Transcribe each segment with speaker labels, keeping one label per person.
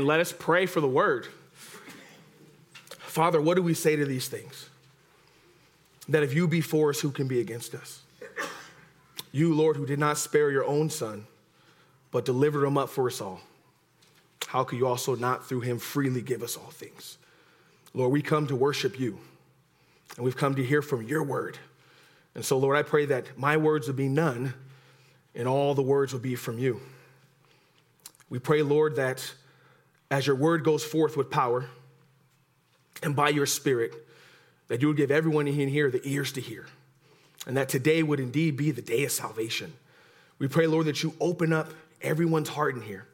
Speaker 1: And let us pray for the word. Father, what do we say to these things? That if you be for us, who can be against us? You, Lord, who did not spare your own son, but delivered him up for us all, how could you also not through him freely give us all things? Lord, we come to worship you, and we've come to hear from your word. And so, Lord, I pray that my words will be none, and all the words will be from you. We pray, Lord, that as your word goes forth with power and by your spirit, that you would give everyone in here the ears to hear, and that today would indeed be the day of salvation. We pray, Lord, that you open up everyone's heart in here,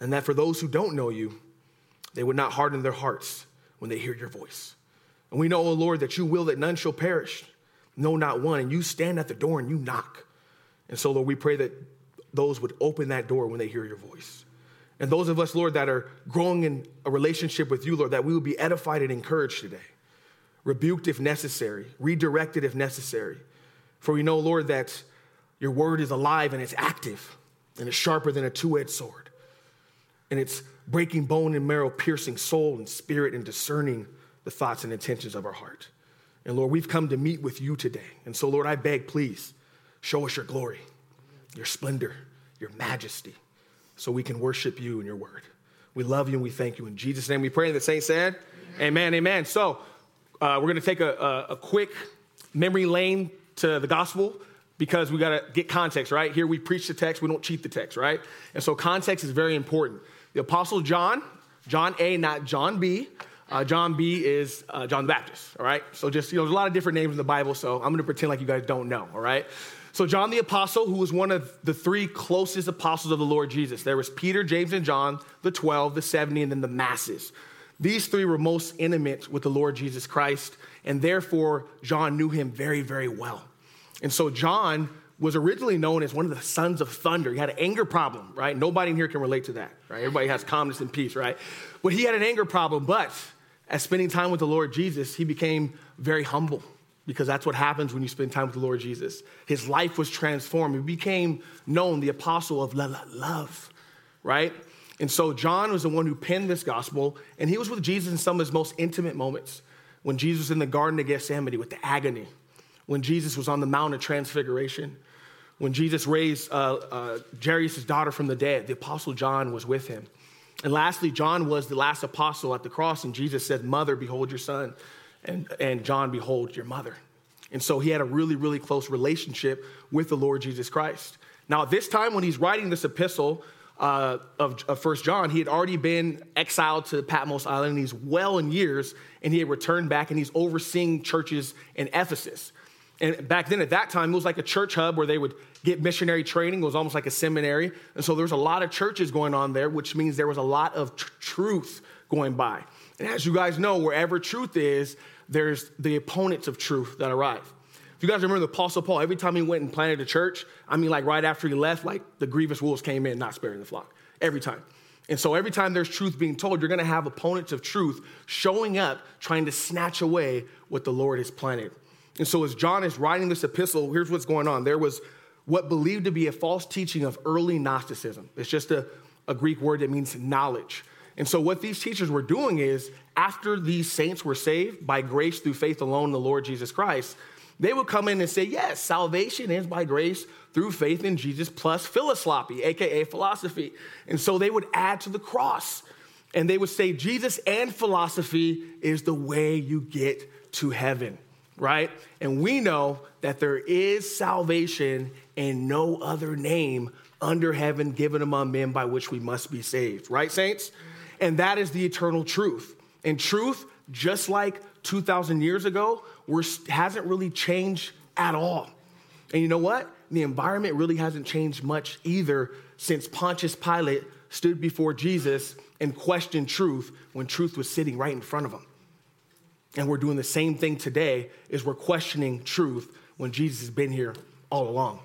Speaker 1: and that for those who don't know you, they would not harden their hearts when they hear your voice. And we know, O oh Lord, that you will that none shall perish, no, not one. And you stand at the door and you knock. And so, Lord, we pray that those would open that door when they hear your voice. And those of us, Lord, that are growing in a relationship with you, Lord, that we will be edified and encouraged today, rebuked if necessary, redirected if necessary. For we know, Lord, that your word is alive and it's active and it's sharper than a two edged sword. And it's breaking bone and marrow, piercing soul and spirit, and discerning the thoughts and intentions of our heart. And Lord, we've come to meet with you today. And so, Lord, I beg, please, show us your glory, your splendor, your majesty, so we can worship you and your word. We love you and we thank you. In Jesus' name we pray. And the saints said, Amen, amen. amen. So, uh, we're going to take a, a, a quick memory lane to the gospel because we got to get context, right? Here we preach the text, we don't cheat the text, right? And so context is very important. The Apostle John, John A, not John B, uh, John B is uh, John the Baptist, all right? So just, you know, there's a lot of different names in the Bible, so I'm gonna pretend like you guys don't know, all right? So John the Apostle, who was one of the three closest apostles of the Lord Jesus. There was Peter, James, and John, the 12, the 70, and then the masses. These three were most intimate with the Lord Jesus Christ, and therefore John knew him very, very well. And so John was originally known as one of the sons of thunder. He had an anger problem, right? Nobody in here can relate to that, right? Everybody has calmness and peace, right? But he had an anger problem, but as spending time with the Lord Jesus, he became very humble because that's what happens when you spend time with the Lord Jesus. His life was transformed. He became known the apostle of love, right? And so John was the one who penned this gospel, and he was with Jesus in some of his most intimate moments. When Jesus was in the Garden of Gethsemane with the agony, when Jesus was on the Mount of Transfiguration, when Jesus raised uh, uh, Jairus' daughter from the dead, the apostle John was with him. And lastly, John was the last apostle at the cross, and Jesus said, Mother, behold your son, and, and John, behold your mother. And so he had a really, really close relationship with the Lord Jesus Christ. Now, at this time, when he's writing this epistle uh, of, of 1 John, he had already been exiled to Patmos Island, and he's well in years, and he had returned back, and he's overseeing churches in Ephesus. And back then, at that time, it was like a church hub where they would get missionary training. It was almost like a seminary. And so there was a lot of churches going on there, which means there was a lot of tr- truth going by. And as you guys know, wherever truth is, there's the opponents of truth that arrive. If you guys remember the Apostle Paul, every time he went and planted a church, I mean, like right after he left, like the grievous wolves came in, not sparing the flock. Every time. And so every time there's truth being told, you're to have opponents of truth showing up, trying to snatch away what the Lord has planted. And so as John is writing this epistle, here's what's going on. There was what believed to be a false teaching of early Gnosticism. It's just a, a Greek word that means knowledge. And so, what these teachers were doing is, after these saints were saved by grace through faith alone in the Lord Jesus Christ, they would come in and say, Yes, salvation is by grace through faith in Jesus plus philosophy, aka philosophy. And so they would add to the cross. And they would say, Jesus and philosophy is the way you get to heaven right? And we know that there is salvation in no other name under heaven given among men by which we must be saved, right, saints? And that is the eternal truth. And truth, just like 2,000 years ago, hasn't really changed at all. And you know what? The environment really hasn't changed much either since Pontius Pilate stood before Jesus and questioned truth when truth was sitting right in front of him. And we're doing the same thing today is we're questioning truth when Jesus has been here all along.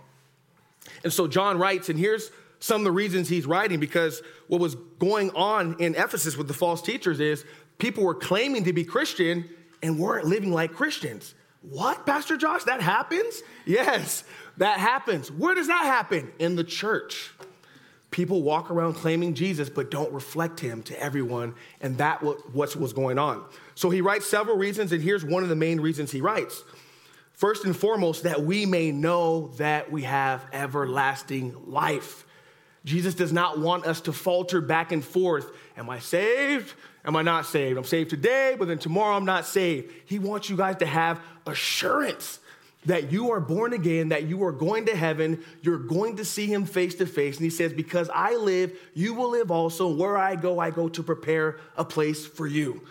Speaker 1: And so John writes, and here's some of the reasons he's writing because what was going on in Ephesus with the false teachers is people were claiming to be Christian and weren't living like Christians. What, Pastor Josh? That happens? Yes, that happens. Where does that happen? In the church. People walk around claiming Jesus, but don't reflect him to everyone, and that what was going on. So he writes several reasons, and here's one of the main reasons he writes. First and foremost, that we may know that we have everlasting life. Jesus does not want us to falter back and forth. Am I saved? Am I not saved? I'm saved today, but then tomorrow I'm not saved. He wants you guys to have assurance that you are born again, that you are going to heaven, you're going to see him face to face. And he says, Because I live, you will live also. Where I go, I go to prepare a place for you.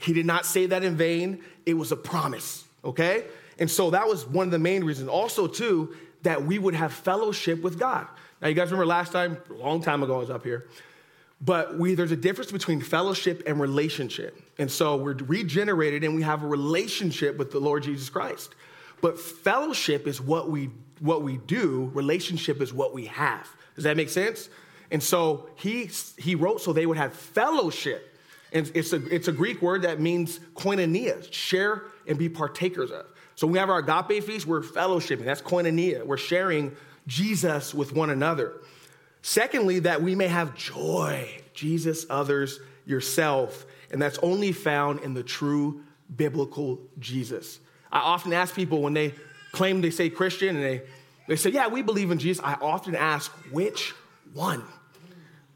Speaker 1: He did not say that in vain, it was a promise, okay? And so that was one of the main reasons. Also, too, that we would have fellowship with God. Now, you guys remember last time, a long time ago, I was up here. But we, there's a difference between fellowship and relationship. And so we're regenerated and we have a relationship with the Lord Jesus Christ. But fellowship is what we what we do, relationship is what we have. Does that make sense? And so he he wrote so they would have fellowship. And it's a it's a Greek word that means koinonia, share and be partakers of. So we have our agape feast, we're fellowshipping. That's koinonia. We're sharing Jesus with one another. Secondly, that we may have joy, Jesus, others, yourself. And that's only found in the true biblical Jesus. I often ask people when they claim they say Christian and they, they say, Yeah, we believe in Jesus. I often ask, which one?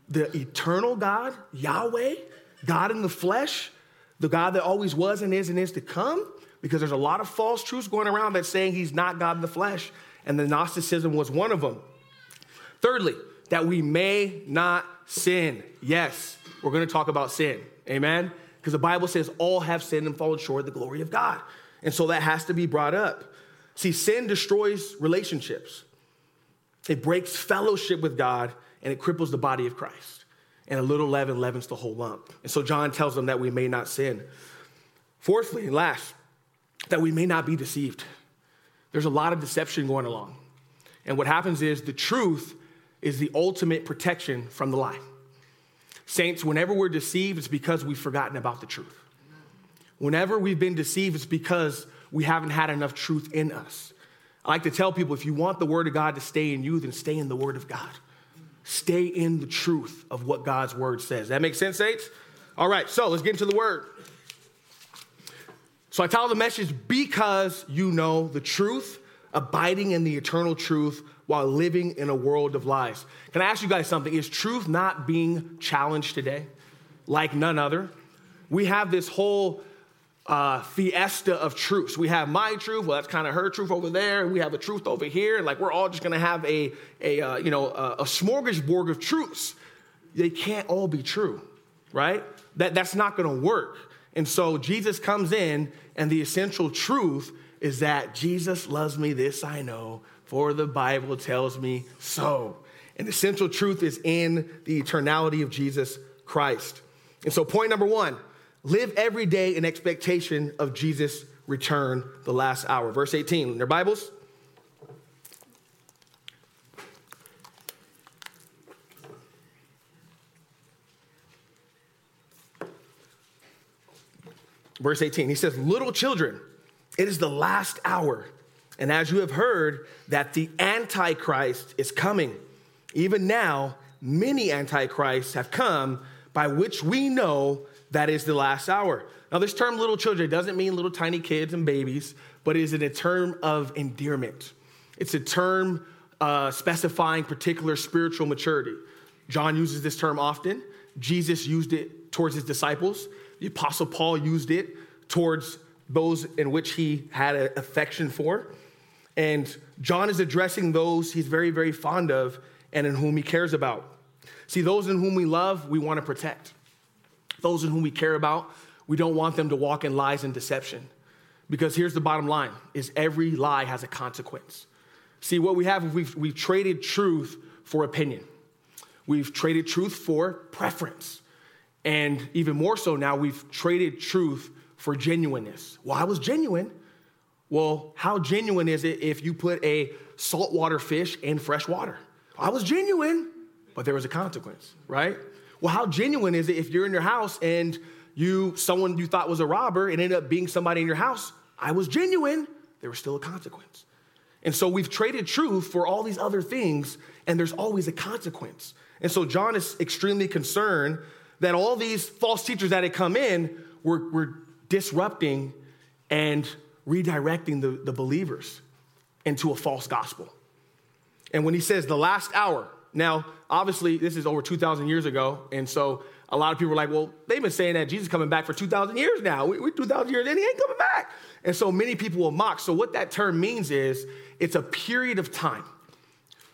Speaker 1: The eternal God, Yahweh, God in the flesh, the God that always was and is and is to come? Because there's a lot of false truths going around that saying he's not God in the flesh, and the Gnosticism was one of them. Thirdly, that we may not sin. Yes, we're going to talk about sin. Amen? Because the Bible says all have sinned and fallen short of the glory of God. And so that has to be brought up. See, sin destroys relationships, it breaks fellowship with God, and it cripples the body of Christ. And a little leaven leavens the whole lump. And so John tells them that we may not sin. Fourthly, and last, that we may not be deceived. There's a lot of deception going along. And what happens is the truth is the ultimate protection from the lie. Saints, whenever we're deceived, it's because we've forgotten about the truth. Whenever we've been deceived, it's because we haven't had enough truth in us. I like to tell people if you want the Word of God to stay in you, then stay in the Word of God. Stay in the truth of what God's Word says. That makes sense, saints? All right, so let's get into the Word. So I tell the message because you know the truth, abiding in the eternal truth while living in a world of lies. Can I ask you guys something? Is truth not being challenged today? Like none other. We have this whole uh, fiesta of truths. We have my truth, well, that's kind of her truth over there, and we have a truth over here, and like we're all just gonna have a, a uh, you know, a, a smorgasbord of truths. They can't all be true, right? That, that's not gonna work. And so Jesus comes in, and the essential truth is that Jesus loves me, this I know, for the Bible tells me so. And the central truth is in the eternality of Jesus Christ. And so, point number one live every day in expectation of Jesus' return, the last hour. Verse 18, in their Bibles. Verse 18, he says, Little children, it is the last hour. And as you have heard, that the Antichrist is coming. Even now, many Antichrists have come, by which we know that is the last hour. Now, this term little children doesn't mean little tiny kids and babies, but is it a term of endearment. It's a term uh, specifying particular spiritual maturity. John uses this term often. Jesus used it towards his disciples. The Apostle Paul used it towards those in which he had an affection for. And John is addressing those he's very, very fond of and in whom he cares about. See, those in whom we love, we want to protect. Those in whom we care about, we don't want them to walk in lies and deception. Because here's the bottom line is every lie has a consequence. See, what we have, we've, we've traded truth for opinion. We've traded truth for preference. And even more so now, we've traded truth for genuineness. Well, I was genuine. Well, how genuine is it if you put a saltwater fish in fresh water? I was genuine, but there was a consequence, right? Well, how genuine is it if you're in your house and you someone you thought was a robber and ended up being somebody in your house? I was genuine. There was still a consequence. And so we've traded truth for all these other things, and there's always a consequence. And so John is extremely concerned that all these false teachers that had come in were, were disrupting and redirecting the, the believers into a false gospel. And when he says the last hour, now, obviously, this is over 2,000 years ago. And so a lot of people are like, well, they've been saying that Jesus is coming back for 2,000 years now. We, are 2,000 years and he ain't coming back. And so many people will mock. So, what that term means is it's a period of time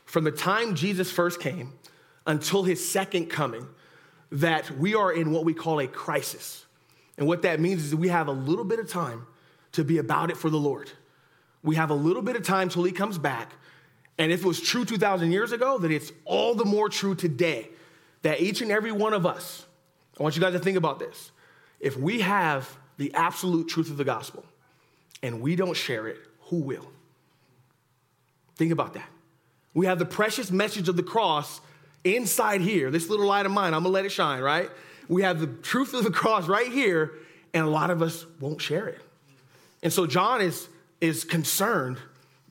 Speaker 1: from the time Jesus first came until his second coming that we are in what we call a crisis. And what that means is we have a little bit of time to be about it for the Lord. We have a little bit of time till he comes back. And if it was true 2,000 years ago, then it's all the more true today that each and every one of us, I want you guys to think about this. If we have the absolute truth of the gospel and we don't share it, who will? Think about that. We have the precious message of the cross inside here, this little light of mine, I'm gonna let it shine, right? We have the truth of the cross right here, and a lot of us won't share it. And so John is, is concerned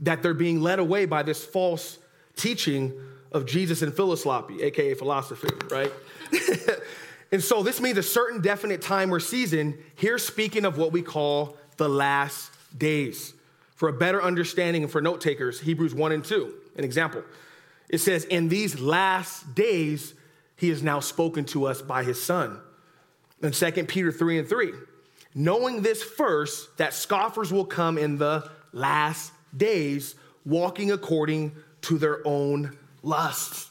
Speaker 1: that they're being led away by this false teaching of Jesus and philosophy, aka philosophy, right? and so this means a certain definite time or season. Here, speaking of what we call the last days. For a better understanding and for note takers, Hebrews 1 and 2, an example. It says, In these last days, he has now spoken to us by his son. And 2 Peter 3 and 3, knowing this first, that scoffers will come in the last days, walking according to their own lusts.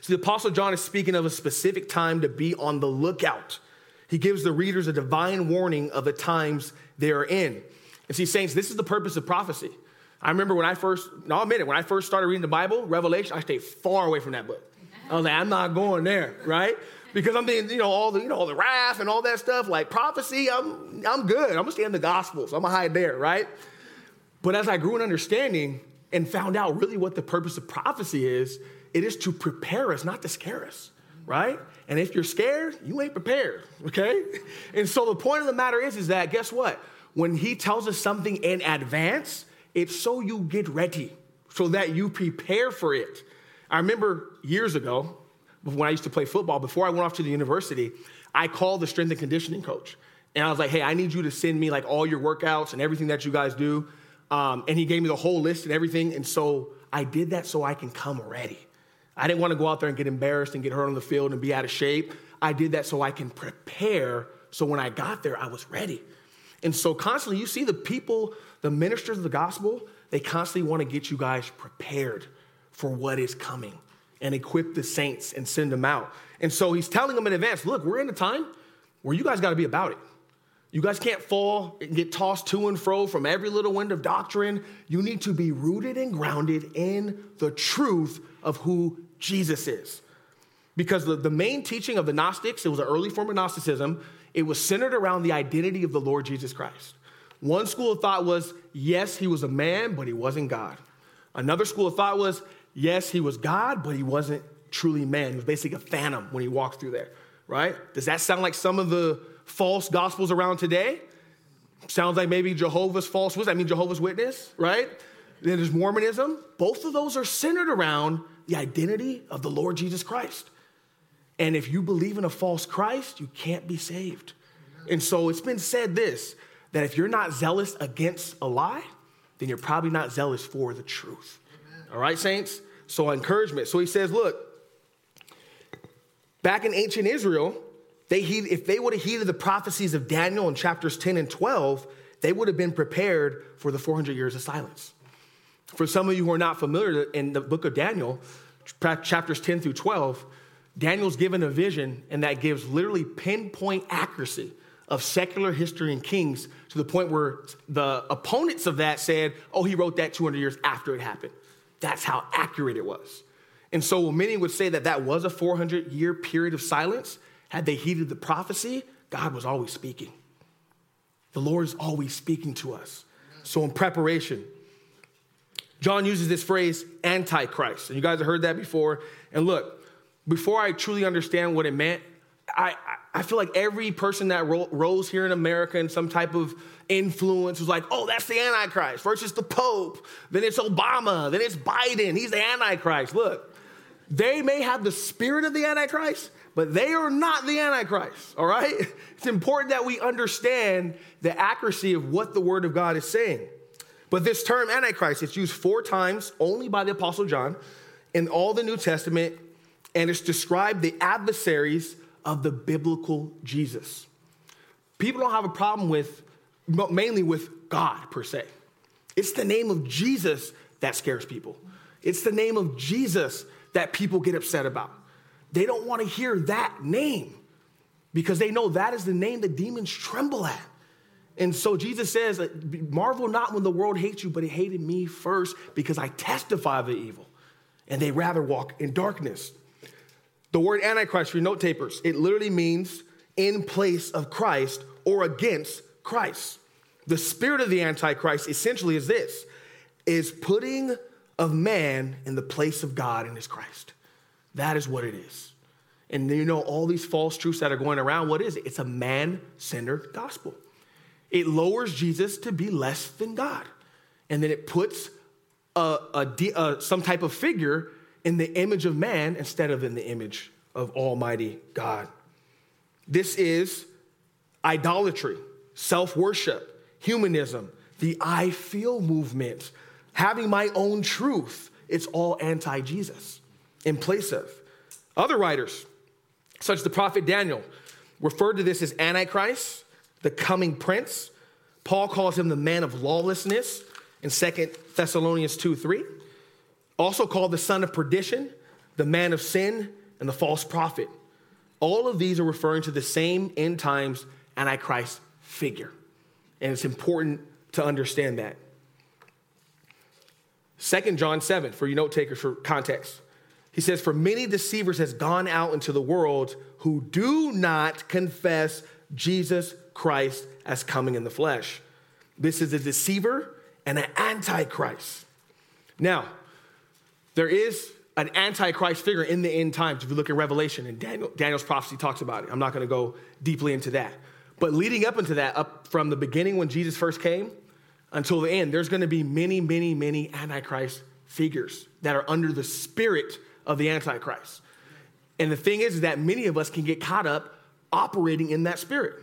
Speaker 1: So the Apostle John is speaking of a specific time to be on the lookout. He gives the readers a divine warning of the times they are in. And see, saints, this is the purpose of prophecy. I remember when I first, no, I'll admit it, when I first started reading the Bible, Revelation, I stayed far away from that book. I was like, I'm not going there, right? Because I'm thinking, you know, all the, you know, all the wrath and all that stuff, like prophecy, I'm, I'm good. I'm gonna stay in the Gospels. I'm gonna hide there, right? But as I grew in understanding and found out really what the purpose of prophecy is, it is to prepare us, not to scare us, right? And if you're scared, you ain't prepared, okay? And so the point of the matter is, is that guess what? When he tells us something in advance, it's so you get ready, so that you prepare for it. I remember years ago, when I used to play football, before I went off to the university, I called the strength and conditioning coach. And I was like, hey, I need you to send me like all your workouts and everything that you guys do. Um, and he gave me the whole list and everything. And so I did that so I can come ready. I didn't want to go out there and get embarrassed and get hurt on the field and be out of shape. I did that so I can prepare. So when I got there, I was ready. And so constantly, you see the people, the ministers of the gospel, they constantly want to get you guys prepared for what is coming and equip the saints and send them out. And so he's telling them in advance look, we're in a time where you guys got to be about it. You guys can't fall and get tossed to and fro from every little wind of doctrine. You need to be rooted and grounded in the truth of who Jesus is. Because the, the main teaching of the Gnostics, it was an early form of Gnosticism, it was centered around the identity of the Lord Jesus Christ. One school of thought was, yes, he was a man, but he wasn't God. Another school of thought was, yes, he was God, but he wasn't truly man. He was basically a phantom when he walked through there, right? Does that sound like some of the false gospels around today? Sounds like maybe Jehovah's false witness. I mean, Jehovah's Witness, right? Then there's Mormonism. Both of those are centered around the identity of the Lord Jesus Christ. And if you believe in a false Christ, you can't be saved. And so it's been said this that if you're not zealous against a lie, then you're probably not zealous for the truth. Amen. All right, saints? So, encouragement. So he says, look, back in ancient Israel, they heed, if they would have heeded the prophecies of Daniel in chapters 10 and 12, they would have been prepared for the 400 years of silence. For some of you who are not familiar, in the book of Daniel, chapters 10 through 12, Daniel's given a vision, and that gives literally pinpoint accuracy of secular history and kings to the point where the opponents of that said, oh, he wrote that 200 years after it happened. That's how accurate it was. And so many would say that that was a 400 year period of silence. Had they heeded the prophecy, God was always speaking. The Lord is always speaking to us. So, in preparation, John uses this phrase, antichrist. And you guys have heard that before. And look, before I truly understand what it meant, I, I feel like every person that ro- rose here in America in some type of influence was like, oh, that's the Antichrist. First it's the Pope, then it's Obama, then it's Biden. He's the Antichrist. Look, they may have the spirit of the Antichrist, but they are not the Antichrist, all right? It's important that we understand the accuracy of what the Word of God is saying. But this term Antichrist, it's used four times only by the Apostle John in all the New Testament, and it's described the adversaries of the biblical Jesus. People don't have a problem with, mainly with God per se. It's the name of Jesus that scares people. It's the name of Jesus that people get upset about. They don't want to hear that name because they know that is the name that demons tremble at. And so Jesus says, uh, Marvel not when the world hates you, but it hated me first because I testify of the evil, and they rather walk in darkness. The word Antichrist for note tapers, it literally means in place of Christ or against Christ. The spirit of the Antichrist essentially is this is putting of man in the place of God in his Christ. That is what it is. And you know, all these false truths that are going around, what is it? It's a man centered gospel. It lowers Jesus to be less than God. And then it puts a, a, a, some type of figure in the image of man instead of in the image of Almighty God. This is idolatry, self worship, humanism, the I feel movement, having my own truth. It's all anti Jesus in place of. Other writers, such as the prophet Daniel, referred to this as Antichrist, the coming prince. Paul calls him the man of lawlessness in 2 Thessalonians 2 3. Also called the son of perdition, the man of sin, and the false prophet. All of these are referring to the same end times Antichrist figure. And it's important to understand that. Second John 7, for you note takers for context. He says, For many deceivers has gone out into the world who do not confess Jesus Christ as coming in the flesh. This is a deceiver and an antichrist. Now, there is an antichrist figure in the end times. If you look at Revelation and Daniel, Daniel's prophecy talks about it. I'm not going to go deeply into that. But leading up into that, up from the beginning when Jesus first came until the end, there's going to be many, many, many antichrist figures that are under the spirit of the antichrist. And the thing is, is that many of us can get caught up operating in that spirit.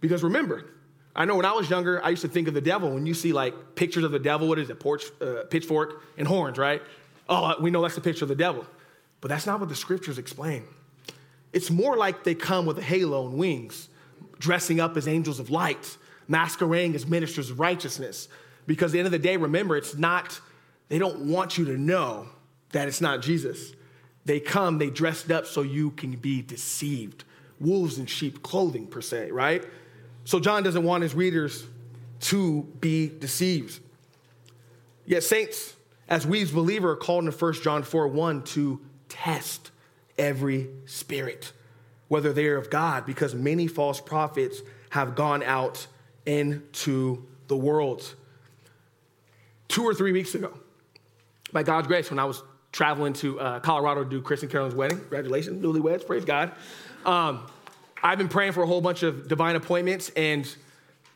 Speaker 1: Because remember, I know when I was younger, I used to think of the devil when you see like pictures of the devil, what is it, porch, uh, pitchfork and horns, right? Oh, we know that's the picture of the devil. But that's not what the scriptures explain. It's more like they come with a halo and wings, dressing up as angels of light, masquerading as ministers of righteousness. Because at the end of the day, remember, it's not, they don't want you to know that it's not Jesus. They come, they dressed up so you can be deceived. Wolves in sheep clothing, per se, right? So John doesn't want his readers to be deceived. Yet, saints, as we as believers are called in 1 John 4 1 to test every spirit, whether they are of God, because many false prophets have gone out into the world. Two or three weeks ago, by God's grace, when I was traveling to uh, Colorado to do Chris and Carolyn's wedding, congratulations, newlyweds, praise God. Um, I've been praying for a whole bunch of divine appointments, and,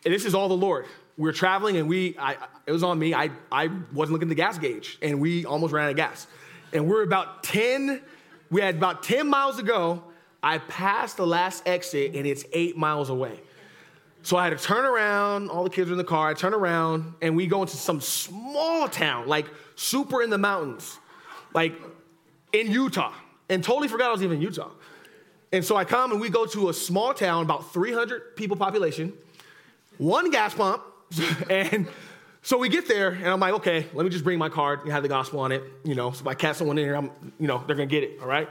Speaker 1: and this is all the Lord we were traveling and we, I, it was on me. I, I wasn't looking at the gas gauge and we almost ran out of gas. And we're about 10, we had about 10 miles to go. I passed the last exit and it's eight miles away. So I had to turn around. All the kids were in the car. I turn around and we go into some small town, like super in the mountains, like in Utah, and totally forgot I was even in Utah. And so I come and we go to a small town, about 300 people population, one gas pump, and so we get there, and I'm like, okay, let me just bring my card. You have the gospel on it, you know. So if I catch someone in here, I'm, you know, they're gonna get it, all right?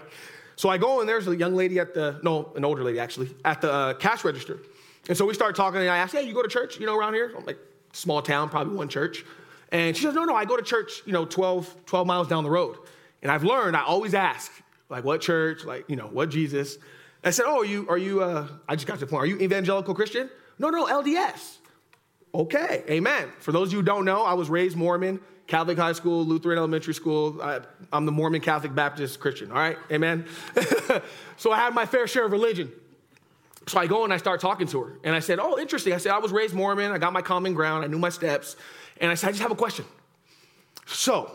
Speaker 1: So I go, and there's a young lady at the, no, an older lady actually, at the uh, cash register. And so we start talking, and I ask, hey, you go to church, you know, around here? I'm like, small town, probably one church. And she says, no, no, I go to church, you know, 12, 12 miles down the road. And I've learned, I always ask, like, what church, like, you know, what Jesus? I said, oh, are you, are you, uh, I just got to the point, are you evangelical Christian? No, no, LDS. Okay, amen. For those of you who don't know, I was raised Mormon, Catholic high school, Lutheran elementary school. I, am the Mormon Catholic Baptist Christian, all right, amen. so I had my fair share of religion. So I go and I start talking to her. And I said, Oh, interesting. I said, I was raised Mormon. I got my common ground. I knew my steps. And I said, I just have a question. So,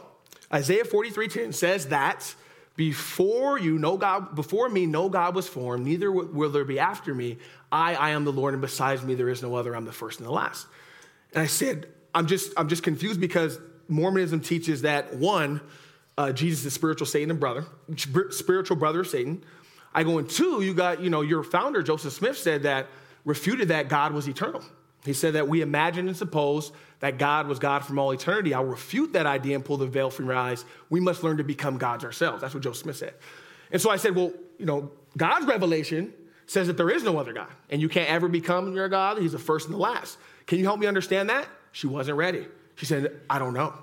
Speaker 1: Isaiah 43:10 says that before you know God, before me, no God was formed, neither will there be after me. I, I am the Lord, and besides me, there is no other. I'm the first and the last. And I said, I'm just, I'm just confused because Mormonism teaches that one, uh, Jesus is spiritual Satan and brother, spiritual brother of Satan. I go in two, you got, you know, your founder, Joseph Smith, said that, refuted that God was eternal. He said that we imagine and suppose that God was God from all eternity. I'll refute that idea and pull the veil from your eyes. We must learn to become gods ourselves. That's what Joseph Smith said. And so I said, well, you know, God's revelation says that there is no other God, and you can't ever become your God. He's the first and the last. Can you help me understand that? She wasn't ready. She said, I don't know.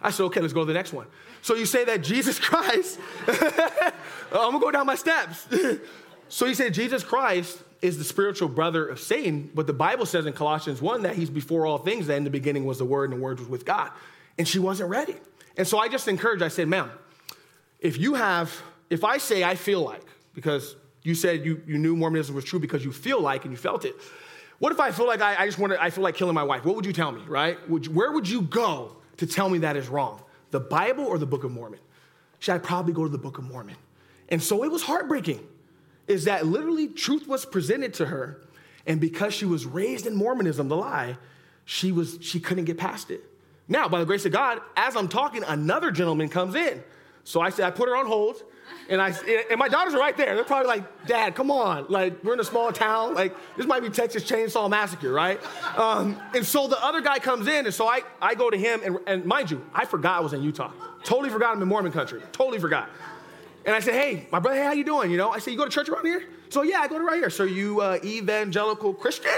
Speaker 1: I said, okay, let's go to the next one. So you say that Jesus Christ, I'm gonna go down my steps. so you say Jesus Christ is the spiritual brother of Satan, but the Bible says in Colossians 1 that he's before all things, that in the beginning was the Word, and the Word was with God. And she wasn't ready. And so I just encouraged, I said, ma'am, if you have, if I say I feel like, because you said you, you knew Mormonism was true because you feel like and you felt it. What if I feel like I, I just want to, I feel like killing my wife? What would you tell me, right? Would you, where would you go to tell me that is wrong? The Bible or the Book of Mormon? Should I probably go to the Book of Mormon? And so it was heartbreaking, is that literally truth was presented to her, and because she was raised in Mormonism, the lie, she was she couldn't get past it. Now, by the grace of God, as I'm talking, another gentleman comes in. So I said, I put her on hold. And I and my daughters are right there. They're probably like, Dad, come on. Like, we're in a small town. Like, this might be Texas Chainsaw Massacre, right? Um, and so the other guy comes in, and so I, I go to him, and, and mind you, I forgot I was in Utah. Totally forgot I'm in Mormon country. Totally forgot. And I said, hey, my brother, hey, how you doing? You know, I said, you go to church around here? So yeah, I go to right here. So you uh, evangelical Christian?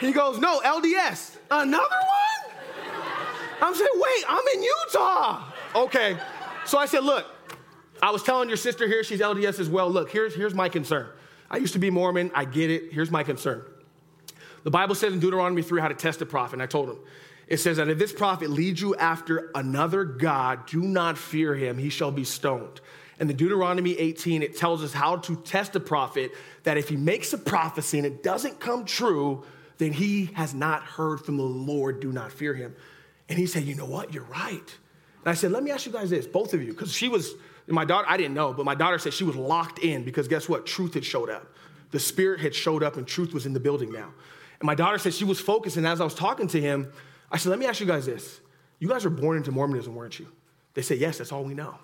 Speaker 1: He goes, no, LDS. Another one? I'm saying, wait, I'm in Utah. Okay. So I said, look, I was telling your sister here, she's LDS as well. Look, here's, here's my concern. I used to be Mormon. I get it. Here's my concern. The Bible says in Deuteronomy 3 how to test a prophet. And I told him, it says that if this prophet leads you after another God, do not fear him. He shall be stoned. And the Deuteronomy 18, it tells us how to test a prophet that if he makes a prophecy and it doesn't come true, then he has not heard from the Lord. Do not fear him. And he said, You know what? You're right. And I said, Let me ask you guys this, both of you, because she was my daughter, I didn't know, but my daughter said she was locked in because guess what? Truth had showed up. The spirit had showed up and truth was in the building now. And my daughter said she was focused. And as I was talking to him, I said, Let me ask you guys this. You guys were born into Mormonism, weren't you? They said, Yes, that's all we know.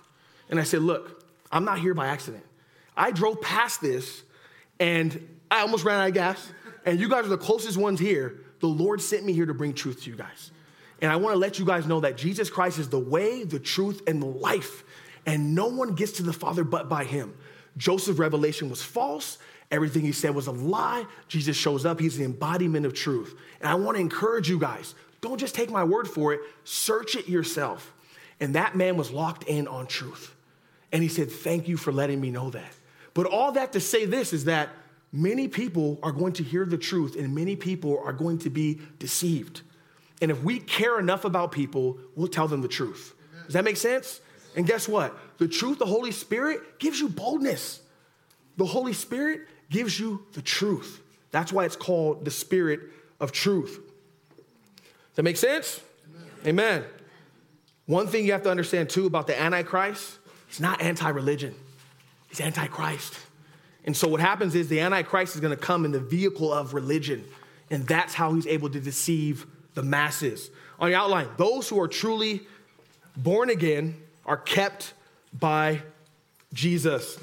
Speaker 1: And I said, Look, I'm not here by accident. I drove past this and I almost ran out of gas. And you guys are the closest ones here. The Lord sent me here to bring truth to you guys. And I want to let you guys know that Jesus Christ is the way, the truth, and the life and no one gets to the Father but by him. Joseph's revelation was false. Everything he said was a lie. Jesus shows up. He's the embodiment of truth. And I want to encourage you guys don't just take my word for it, search it yourself. And that man was locked in on truth. And he said, Thank you for letting me know that. But all that to say this is that many people are going to hear the truth and many people are going to be deceived. And if we care enough about people, we'll tell them the truth. Does that make sense? And guess what? The truth, the Holy Spirit, gives you boldness. The Holy Spirit gives you the truth. That's why it's called the Spirit of truth. Does that make sense? Amen. Amen. One thing you have to understand too about the Antichrist, he's not anti religion, he's anti Christ. And so what happens is the Antichrist is going to come in the vehicle of religion, and that's how he's able to deceive the masses. On your outline, those who are truly born again are kept by Jesus.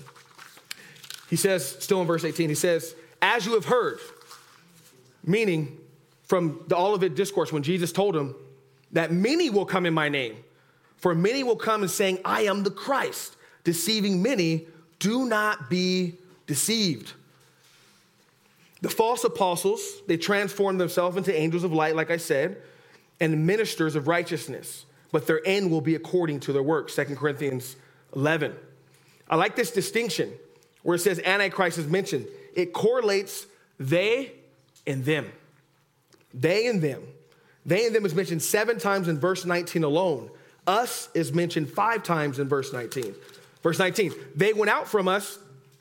Speaker 1: He says, still in verse 18, he says, As you have heard, meaning from the Olivet discourse when Jesus told him that many will come in my name, for many will come and saying, I am the Christ, deceiving many. Do not be deceived. The false apostles, they transformed themselves into angels of light, like I said, and ministers of righteousness but their end will be according to their works. 2 Corinthians 11. I like this distinction where it says Antichrist is mentioned. It correlates they and them. They and them. They and them is mentioned seven times in verse 19 alone. Us is mentioned five times in verse 19. Verse 19, they went out from us,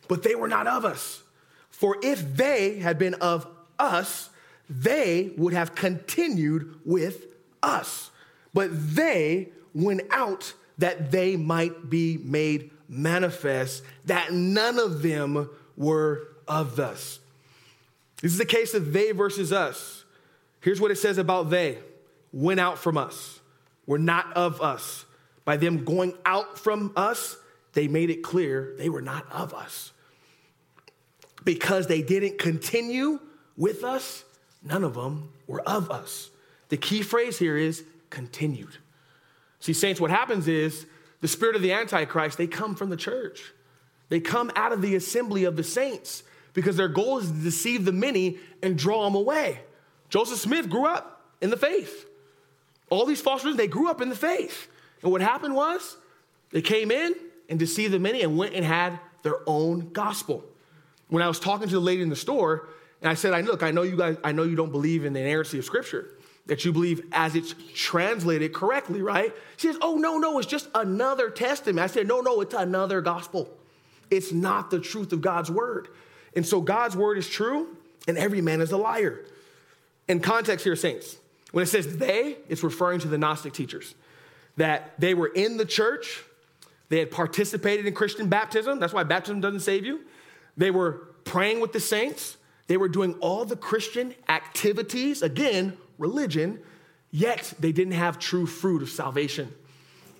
Speaker 1: but they were not of us. For if they had been of us, they would have continued with us. But they went out that they might be made manifest, that none of them were of us. This is the case of they versus us. Here's what it says about they went out from us, were not of us. By them going out from us, they made it clear they were not of us. Because they didn't continue with us, none of them were of us. The key phrase here is continued. See, saints, what happens is the spirit of the Antichrist, they come from the church. They come out of the assembly of the saints because their goal is to deceive the many and draw them away. Joseph Smith grew up in the faith. All these false religions, they grew up in the faith. And what happened was they came in and deceived the many and went and had their own gospel. When I was talking to the lady in the store, and I said, I look, I know you guys, I know you don't believe in the inerrancy of scripture, that you believe as it's translated correctly, right? She says, Oh, no, no, it's just another testament. I said, No, no, it's another gospel. It's not the truth of God's word. And so God's word is true, and every man is a liar. In context here, saints, when it says they, it's referring to the Gnostic teachers, that they were in the church, they had participated in Christian baptism. That's why baptism doesn't save you. They were praying with the saints, they were doing all the Christian activities, again, religion, yet they didn't have true fruit of salvation.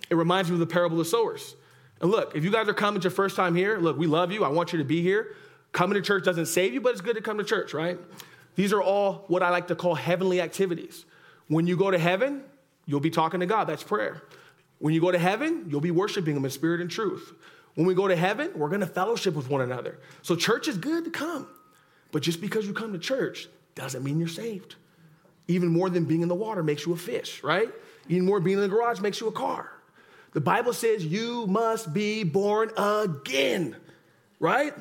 Speaker 1: It reminds me of the parable of the sowers. And look, if you guys are coming your first time here, look, we love you. I want you to be here. Coming to church doesn't save you, but it's good to come to church, right? These are all what I like to call heavenly activities. When you go to heaven, you'll be talking to God. That's prayer. When you go to heaven, you'll be worshiping Him in spirit and truth. When we go to heaven, we're going to fellowship with one another. So church is good to come. But just because you come to church doesn't mean you're saved. Even more than being in the water makes you a fish, right? Even more being in the garage makes you a car. The Bible says you must be born again, right?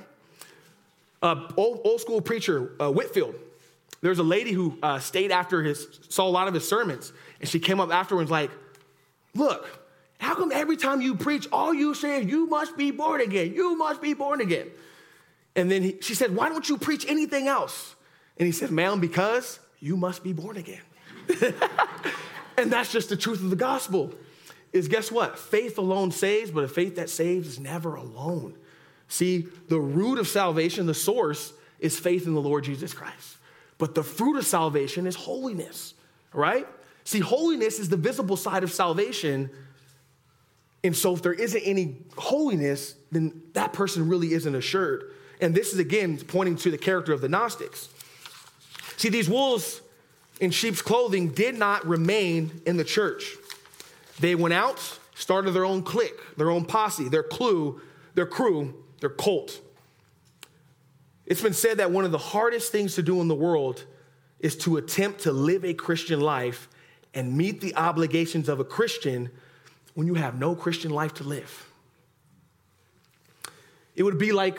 Speaker 1: Uh, old, old school preacher, uh, Whitefield, there's a lady who uh, stayed after his, saw a lot of his sermons, and she came up afterwards like, look, how come every time you preach, all you say is, you must be born again, you must be born again? And then he, she said, why don't you preach anything else? And he said, ma'am, because you must be born again. and that's just the truth of the gospel is guess what? Faith alone saves, but a faith that saves is never alone. See, the root of salvation, the source, is faith in the Lord Jesus Christ. But the fruit of salvation is holiness, right? See, holiness is the visible side of salvation. And so, if there isn't any holiness, then that person really isn't assured. And this is again pointing to the character of the Gnostics. See, these wolves in sheep's clothing did not remain in the church. They went out, started their own clique, their own posse, their clue, their crew, their cult. It's been said that one of the hardest things to do in the world is to attempt to live a Christian life and meet the obligations of a Christian when you have no Christian life to live. It would be like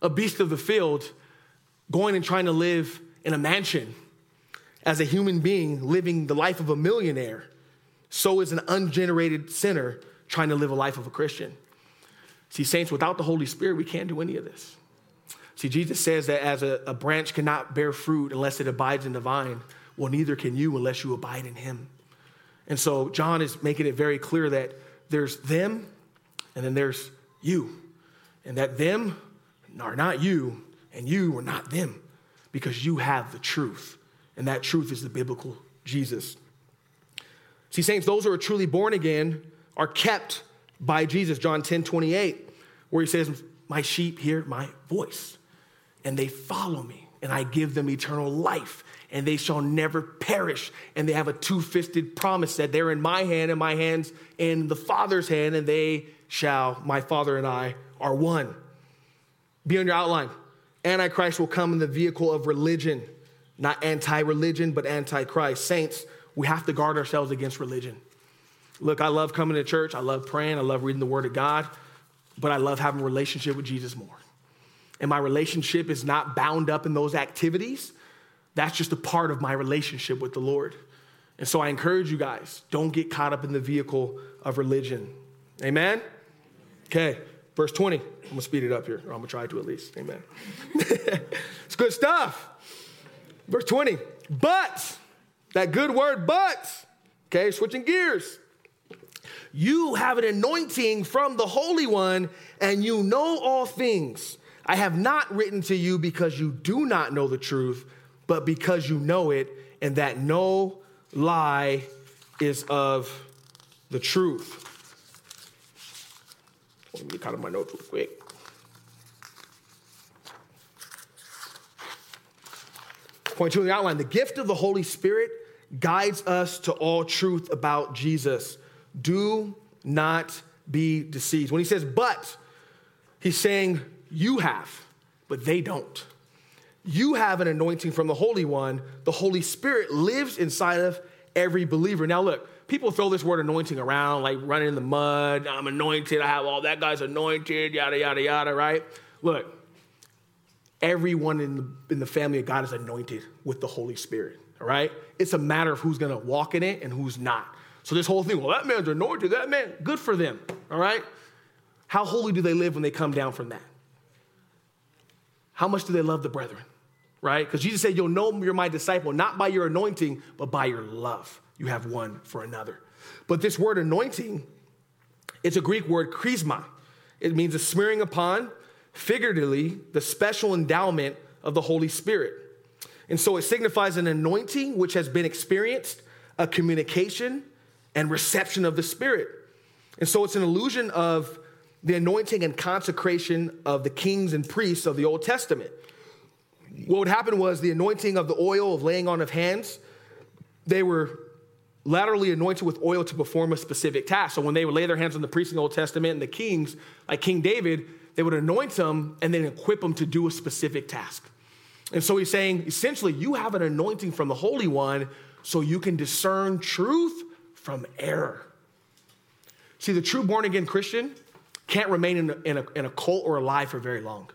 Speaker 1: a beast of the field going and trying to live in a mansion as a human being living the life of a millionaire. So is an ungenerated sinner trying to live a life of a Christian. See, saints, without the Holy Spirit, we can't do any of this. See, Jesus says that as a, a branch cannot bear fruit unless it abides in the vine, well, neither can you unless you abide in him. And so John is making it very clear that there's them and then there's you. And that them are not you, and you are not them, because you have the truth. And that truth is the biblical Jesus. See, saints, those who are truly born again are kept by Jesus, John 10 28, where he says, My sheep hear my voice, and they follow me, and I give them eternal life, and they shall never perish. And they have a two fisted promise that they're in my hand, and my hand's in the Father's hand, and they shall, my Father and I are one. Be on your outline. Antichrist will come in the vehicle of religion, not anti religion, but anti Christ. Saints, we have to guard ourselves against religion. Look, I love coming to church. I love praying. I love reading the Word of God. But I love having a relationship with Jesus more. And my relationship is not bound up in those activities. That's just a part of my relationship with the Lord. And so I encourage you guys don't get caught up in the vehicle of religion. Amen? Okay, verse 20. I'm gonna speed it up here, or I'm gonna try to at least. Amen. It's good stuff. Verse 20. But, that good word, but, okay, switching gears. You have an anointing from the Holy One, and you know all things. I have not written to you because you do not know the truth, but because you know it, and that no lie is of the truth. Let me cut up my notes real quick. Point two in the outline the gift of the Holy Spirit guides us to all truth about Jesus. Do not be deceived. When he says, but, he's saying, you have, but they don't. You have an anointing from the Holy One. The Holy Spirit lives inside of every believer. Now, look, people throw this word anointing around like running in the mud. I'm anointed. I have all that guy's anointed, yada, yada, yada, right? Look, everyone in the, in the family of God is anointed with the Holy Spirit, all right? It's a matter of who's gonna walk in it and who's not. So, this whole thing, well, that man's anointed, that man, good for them, all right? How holy do they live when they come down from that? How much do they love the brethren? Right? Because Jesus said, You'll know you're my disciple, not by your anointing, but by your love. You have one for another. But this word anointing, it's a Greek word, chrisma. It means a smearing upon, figuratively, the special endowment of the Holy Spirit. And so it signifies an anointing which has been experienced, a communication, and reception of the Spirit. And so it's an illusion of the anointing and consecration of the kings and priests of the Old Testament. What would happen was the anointing of the oil of laying on of hands, they were laterally anointed with oil to perform a specific task. So when they would lay their hands on the priests in the Old Testament and the kings, like King David, they would anoint them and then equip them to do a specific task. And so he's saying, essentially, you have an anointing from the Holy One so you can discern truth from error. See, the true born again Christian, can't remain in a, in, a, in a cult or a lie for very long.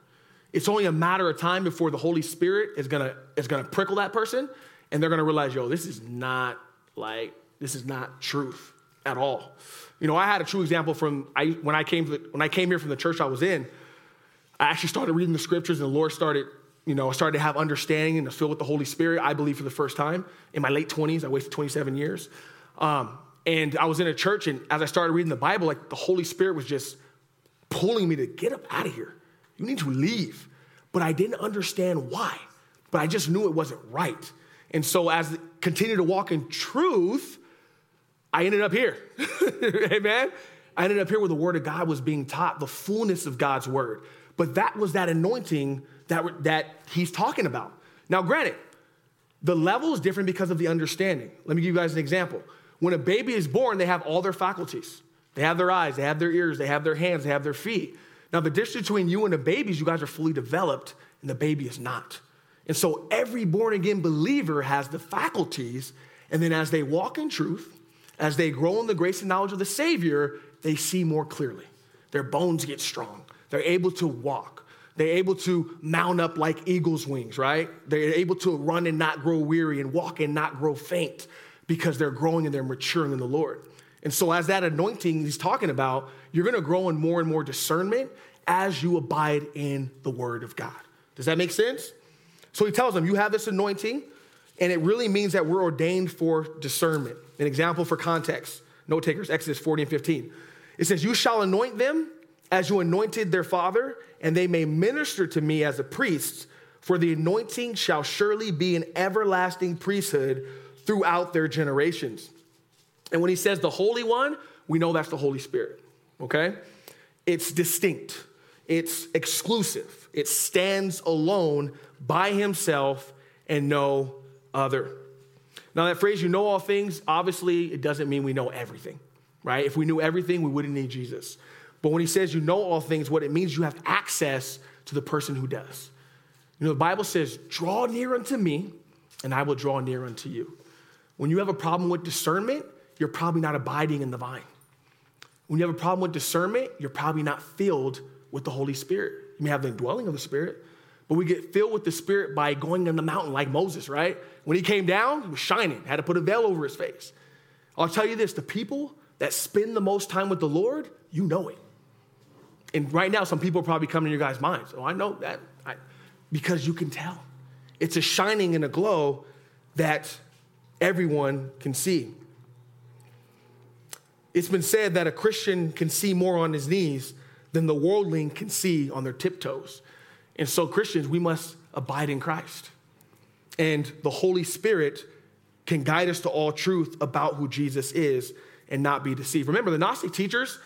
Speaker 1: It's only a matter of time before the Holy Spirit is gonna, is gonna prickle that person and they're gonna realize, yo, this is not like, this is not truth at all. You know, I had a true example from I, when, I came when I came here from the church I was in. I actually started reading the scriptures and the Lord started, you know, I started to have understanding and to fill with the Holy Spirit, I believe, for the first time. In my late 20s, I wasted 27 years. Um, and I was in a church, and as I started reading the Bible, like the Holy Spirit was just pulling me to get up out of here. You need to leave. But I didn't understand why. But I just knew it wasn't right. And so as I continued to walk in truth, I ended up here. Amen. I ended up here where the word of God was being taught, the fullness of God's word. But that was that anointing that, that he's talking about. Now, granted, the level is different because of the understanding. Let me give you guys an example. When a baby is born, they have all their faculties. They have their eyes, they have their ears, they have their hands, they have their feet. Now, the difference between you and the baby is you guys are fully developed, and the baby is not. And so every born again believer has the faculties, and then as they walk in truth, as they grow in the grace and knowledge of the Savior, they see more clearly. Their bones get strong. They're able to walk. They're able to mount up like eagle's wings, right? They're able to run and not grow weary and walk and not grow faint because they're growing and they're maturing in the Lord. And so, as that anointing he's talking about, you're gonna grow in more and more discernment as you abide in the word of God. Does that make sense? So he tells them, You have this anointing, and it really means that we're ordained for discernment. An example for context note takers, Exodus 40 and 15. It says, You shall anoint them as you anointed their father, and they may minister to me as a priest, for the anointing shall surely be an everlasting priesthood throughout their generations. And when he says the Holy One, we know that's the Holy Spirit, okay? It's distinct, it's exclusive, it stands alone by himself and no other. Now, that phrase, you know all things, obviously, it doesn't mean we know everything, right? If we knew everything, we wouldn't need Jesus. But when he says you know all things, what it means you have access to the person who does. You know, the Bible says, draw near unto me, and I will draw near unto you. When you have a problem with discernment, you're probably not abiding in the vine. When you have a problem with discernment, you're probably not filled with the Holy Spirit. You may have the indwelling of the Spirit, but we get filled with the Spirit by going on the mountain like Moses, right? When he came down, he was shining, had to put a veil over his face. I'll tell you this the people that spend the most time with the Lord, you know it. And right now, some people are probably coming to your guys' minds. Oh, I know that. I, because you can tell. It's a shining and a glow that everyone can see. It's been said that a Christian can see more on his knees than the worldling can see on their tiptoes. And so, Christians, we must abide in Christ. And the Holy Spirit can guide us to all truth about who Jesus is and not be deceived. Remember, the Gnostic teachers,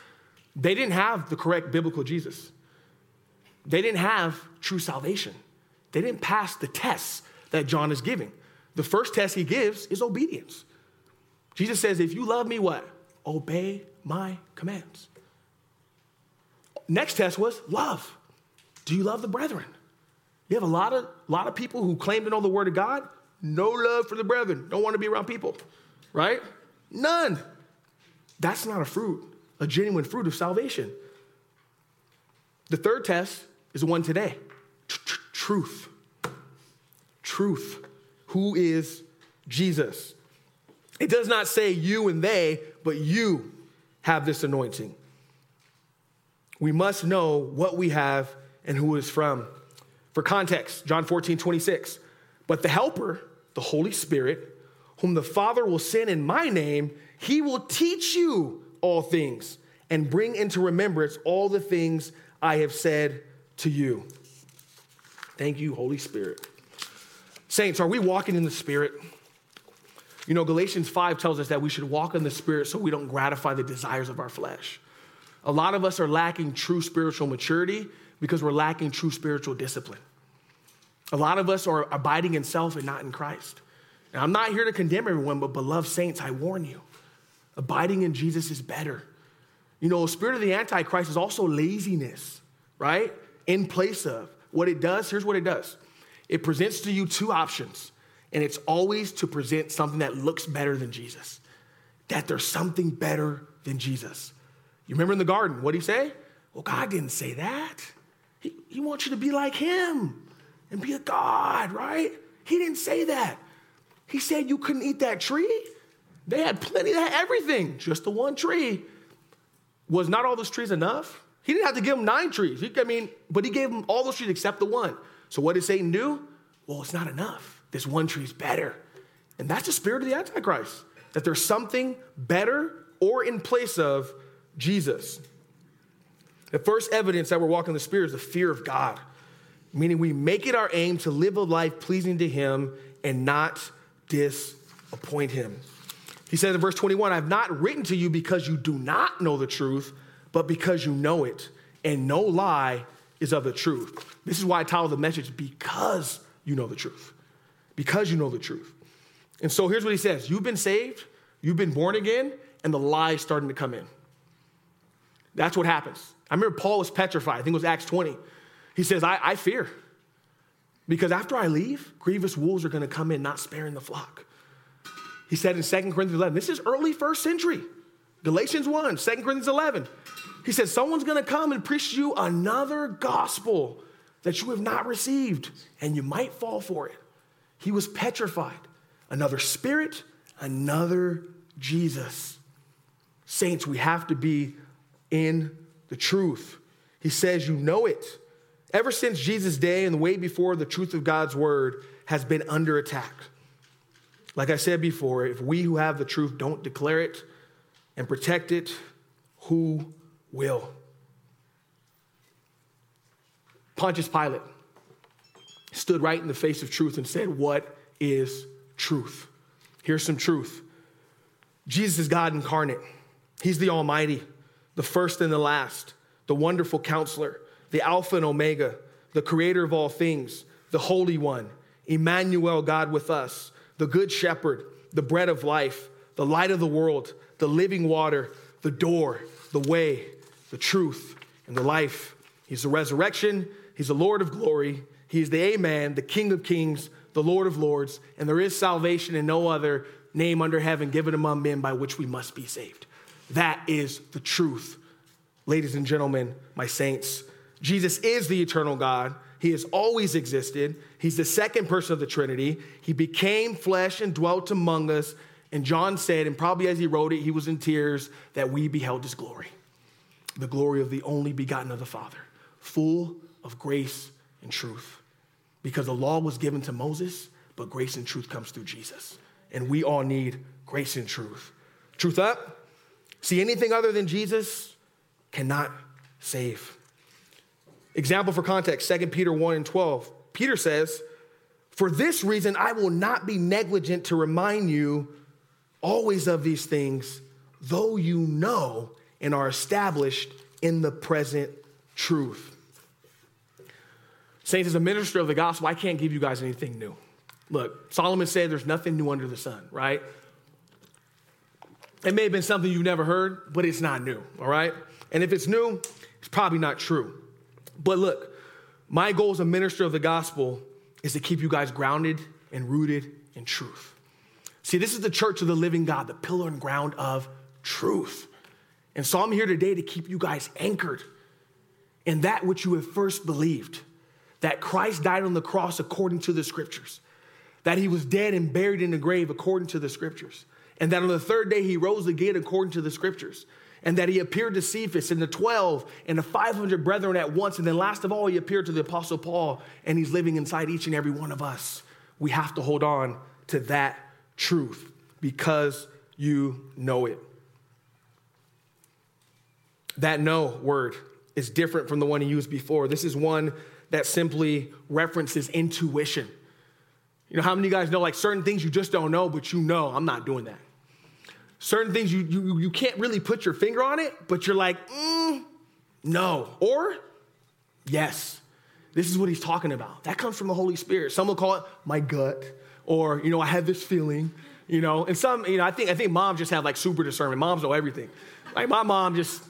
Speaker 1: they didn't have the correct biblical Jesus. They didn't have true salvation. They didn't pass the tests that John is giving. The first test he gives is obedience. Jesus says, If you love me, what? Obey my commands. Next test was love. Do you love the brethren? You have a lot of, lot of people who claim to know the word of God, no love for the brethren, don't want to be around people, right? None. That's not a fruit, a genuine fruit of salvation. The third test is the one today truth. Truth. Who is Jesus? It does not say you and they, but you have this anointing. We must know what we have and who is from. For context, John 14, 26. But the Helper, the Holy Spirit, whom the Father will send in my name, he will teach you all things and bring into remembrance all the things I have said to you. Thank you, Holy Spirit. Saints, are we walking in the Spirit? You know, Galatians 5 tells us that we should walk in the Spirit so we don't gratify the desires of our flesh. A lot of us are lacking true spiritual maturity because we're lacking true spiritual discipline. A lot of us are abiding in self and not in Christ. And I'm not here to condemn everyone, but beloved saints, I warn you, abiding in Jesus is better. You know, the spirit of the Antichrist is also laziness, right? In place of. What it does, here's what it does it presents to you two options, and it's always to present something that looks better than Jesus, that there's something better than Jesus. You remember in the garden, what did he say? Well, God didn't say that. He, he wants you to be like him and be a God, right? He didn't say that. He said you couldn't eat that tree. They had plenty, had everything, just the one tree. Was not all those trees enough? He didn't have to give them nine trees. He, I mean, but he gave them all those trees except the one. So what did Satan do? Well, it's not enough. This one tree is better. And that's the spirit of the Antichrist, that there's something better or in place of Jesus. The first evidence that we're walking in the Spirit is the fear of God, meaning we make it our aim to live a life pleasing to Him and not disappoint Him. He says in verse 21 I've not written to you because you do not know the truth, but because you know it, and no lie is of the truth. This is why I title the message, Because You Know the Truth. Because you know the truth. And so here's what he says You've been saved, you've been born again, and the lie is starting to come in. That's what happens. I remember Paul was petrified. I think it was Acts 20. He says, I, I fear. Because after I leave, grievous wolves are going to come in, not sparing the flock. He said in 2 Corinthians 11, this is early first century. Galatians 1, 2 Corinthians 11. He says, Someone's going to come and preach you another gospel that you have not received, and you might fall for it. He was petrified. Another spirit, another Jesus. Saints, we have to be in the truth. He says, You know it. Ever since Jesus' day and the way before, the truth of God's word has been under attack. Like I said before, if we who have the truth don't declare it and protect it, who will? Pontius Pilate stood right in the face of truth and said, What is truth? Here's some truth Jesus is God incarnate, He's the Almighty the first and the last, the wonderful counselor, the Alpha and Omega, the creator of all things, the Holy One, Emmanuel, God with us, the Good Shepherd, the bread of life, the light of the world, the living water, the door, the way, the truth, and the life. He's the resurrection, He's the Lord of glory, He is the Amen, the King of kings, the Lord of lords, and there is salvation in no other name under heaven given among men by which we must be saved. That is the truth. Ladies and gentlemen, my saints, Jesus is the eternal God. He has always existed. He's the second person of the Trinity. He became flesh and dwelt among us. And John said, and probably as he wrote it, he was in tears, that we beheld his glory the glory of the only begotten of the Father, full of grace and truth. because the law was given to Moses, but grace and truth comes through Jesus. And we all need grace and truth. Truth up. See, anything other than Jesus cannot save. Example for context 2 Peter 1 and 12. Peter says, For this reason, I will not be negligent to remind you always of these things, though you know and are established in the present truth. Saints, as a minister of the gospel, I can't give you guys anything new. Look, Solomon said there's nothing new under the sun, right? It may have been something you've never heard, but it's not new, all right? And if it's new, it's probably not true. But look, my goal as a minister of the gospel is to keep you guys grounded and rooted in truth. See, this is the church of the living God, the pillar and ground of truth. And so I'm here today to keep you guys anchored in that which you have first believed that Christ died on the cross according to the scriptures, that he was dead and buried in the grave according to the scriptures, and that on the third day he rose again according to the scriptures, and that he appeared to Cephas and the 12 and the 500 brethren at once, and then last of all, he appeared to the apostle Paul, and he's living inside each and every one of us. We have to hold on to that truth because you know it. That no word is different from the one he used before. This is one that simply references intuition. You know, how many of you guys know like certain things you just don't know, but you know, I'm not doing that. Certain things you, you, you can't really put your finger on it, but you're like, mm, no. Or, yes. This is what he's talking about. That comes from the Holy Spirit. Some will call it my gut, or, you know, I had this feeling, you know. And some, you know, I think, I think moms just have like super discernment. Moms know everything. Like my mom just,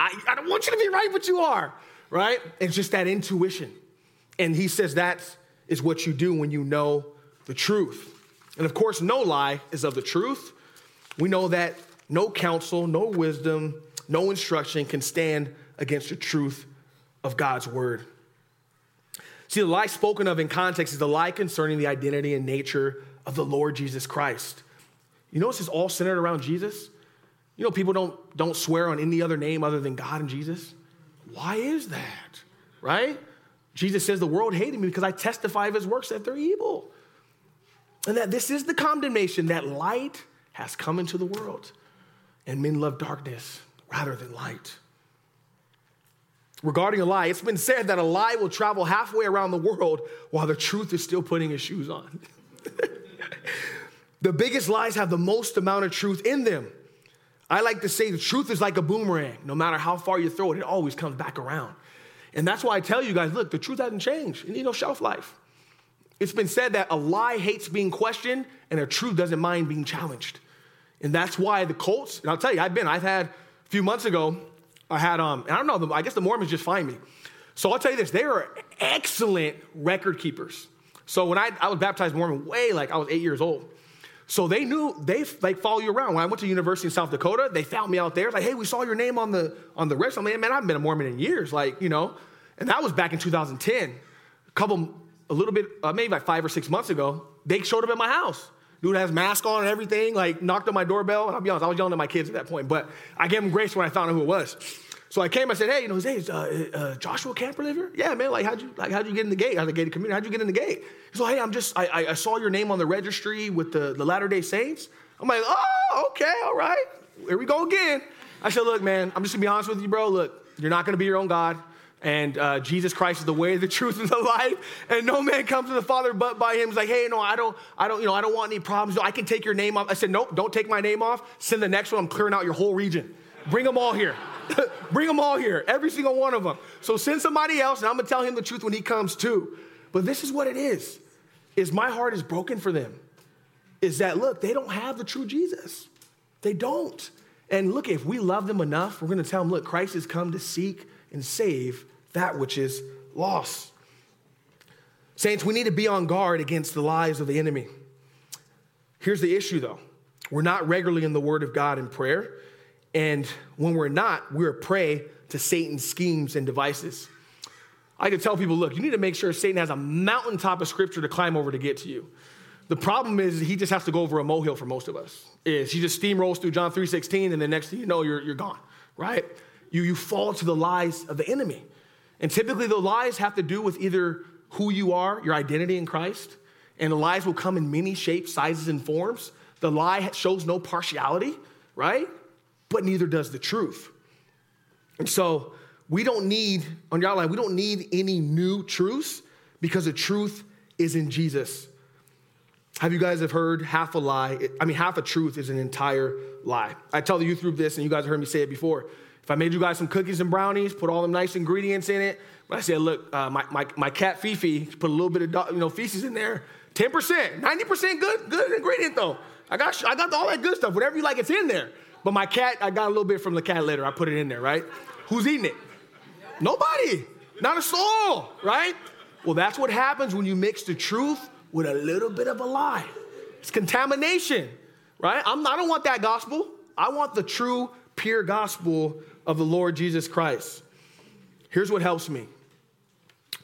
Speaker 1: I, I don't want you to be right, but you are right? It's just that intuition. And he says that is what you do when you know the truth. And of course, no lie is of the truth. We know that no counsel, no wisdom, no instruction can stand against the truth of God's word. See, the lie spoken of in context is the lie concerning the identity and nature of the Lord Jesus Christ. You notice it's all centered around Jesus? You know, people don't, don't swear on any other name other than God and Jesus. Why is that? Right? Jesus says, The world hated me because I testify of his works that they're evil. And that this is the condemnation that light has come into the world, and men love darkness rather than light. Regarding a lie, it's been said that a lie will travel halfway around the world while the truth is still putting his shoes on. the biggest lies have the most amount of truth in them. I like to say the truth is like a boomerang. No matter how far you throw it, it always comes back around. And that's why I tell you guys look, the truth hasn't changed. It needs no shelf life. It's been said that a lie hates being questioned and a truth doesn't mind being challenged. And that's why the Colts, and I'll tell you, I've been, I've had a few months ago, I had, um, and I don't know, I guess the Mormons just find me. So I'll tell you this, they are excellent record keepers. So when I, I was baptized Mormon way like I was eight years old. So they knew they like follow you around. When I went to University in South Dakota, they found me out there. Like, hey, we saw your name on the on the register. I'm like, man, I haven't been a Mormon in years. Like, you know, and that was back in 2010. A couple, a little bit, uh, maybe like five or six months ago, they showed up at my house. Dude has mask on and everything, like knocked on my doorbell. And I'll be honest, I was yelling at my kids at that point, but I gave them grace when I found out who it was. So I came, I said, hey, you know, hey, is uh, uh, Joshua Camper live here? Yeah, man, like, how'd you, like, how'd you get in the gate? Was a gated community, how'd you get in the gate? He's like, hey, I'm just, I, I saw your name on the registry with the, the Latter-day Saints. I'm like, oh, okay, all right. Here we go again. I said, look, man, I'm just gonna be honest with you, bro. Look, you're not gonna be your own God. And uh, Jesus Christ is the way, the truth, and the life. And no man comes to the Father but by him. He's like, hey, no, I don't, I don't, you know, I don't want any problems. I can take your name off. I said, nope, don't take my name off. Send the next one. I'm clearing out your whole region. Bring them all here. Bring them all here, every single one of them. So send somebody else, and I'm gonna tell him the truth when he comes too. But this is what it is: is my heart is broken for them. Is that look, they don't have the true Jesus. They don't. And look, if we love them enough, we're gonna tell them, look, Christ has come to seek and save that which is lost. Saints, we need to be on guard against the lies of the enemy. Here's the issue though. We're not regularly in the Word of God in prayer. And when we're not, we're a prey to Satan's schemes and devices. I can tell people, look, you need to make sure Satan has a mountaintop of scripture to climb over to get to you. The problem is he just has to go over a molehill for most of us. Is he just steamrolls through John 3:16 and the next thing you know, you're, you're gone, right? You, you fall to the lies of the enemy. And typically the lies have to do with either who you are, your identity in Christ, and the lies will come in many shapes, sizes, and forms. The lie shows no partiality, right? But neither does the truth. And so we don't need, on your outline, we don't need any new truths because the truth is in Jesus. Have you guys have heard half a lie? I mean, half a truth is an entire lie. I tell the youth group this, and you guys have heard me say it before. If I made you guys some cookies and brownies, put all them nice ingredients in it, but I said, look, uh, my, my, my cat Fifi, put a little bit of you know feces in there, 10%, 90% good, good ingredient though. I got, I got all that good stuff. Whatever you like, it's in there. But my cat, I got a little bit from the cat litter. I put it in there, right? Who's eating it? Nobody. Not a soul, right? Well, that's what happens when you mix the truth with a little bit of a lie. It's contamination, right? I'm, I don't want that gospel. I want the true, pure gospel of the Lord Jesus Christ. Here's what helps me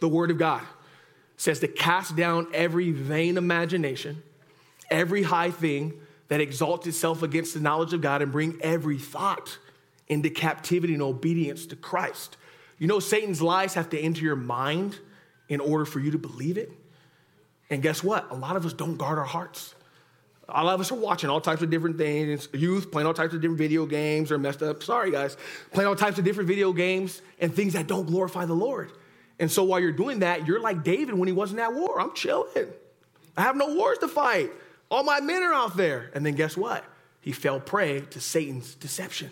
Speaker 1: the Word of God says to cast down every vain imagination, every high thing that exalts itself against the knowledge of God, and bring every thought into captivity and obedience to Christ. You know, Satan's lies have to enter your mind in order for you to believe it. And guess what? A lot of us don't guard our hearts. A lot of us are watching all types of different things, youth playing all types of different video games or messed up, sorry guys, playing all types of different video games and things that don't glorify the Lord. And so while you're doing that, you're like David when he wasn't at war. I'm chilling. I have no wars to fight. All my men are out there. And then guess what? He fell prey to Satan's deception.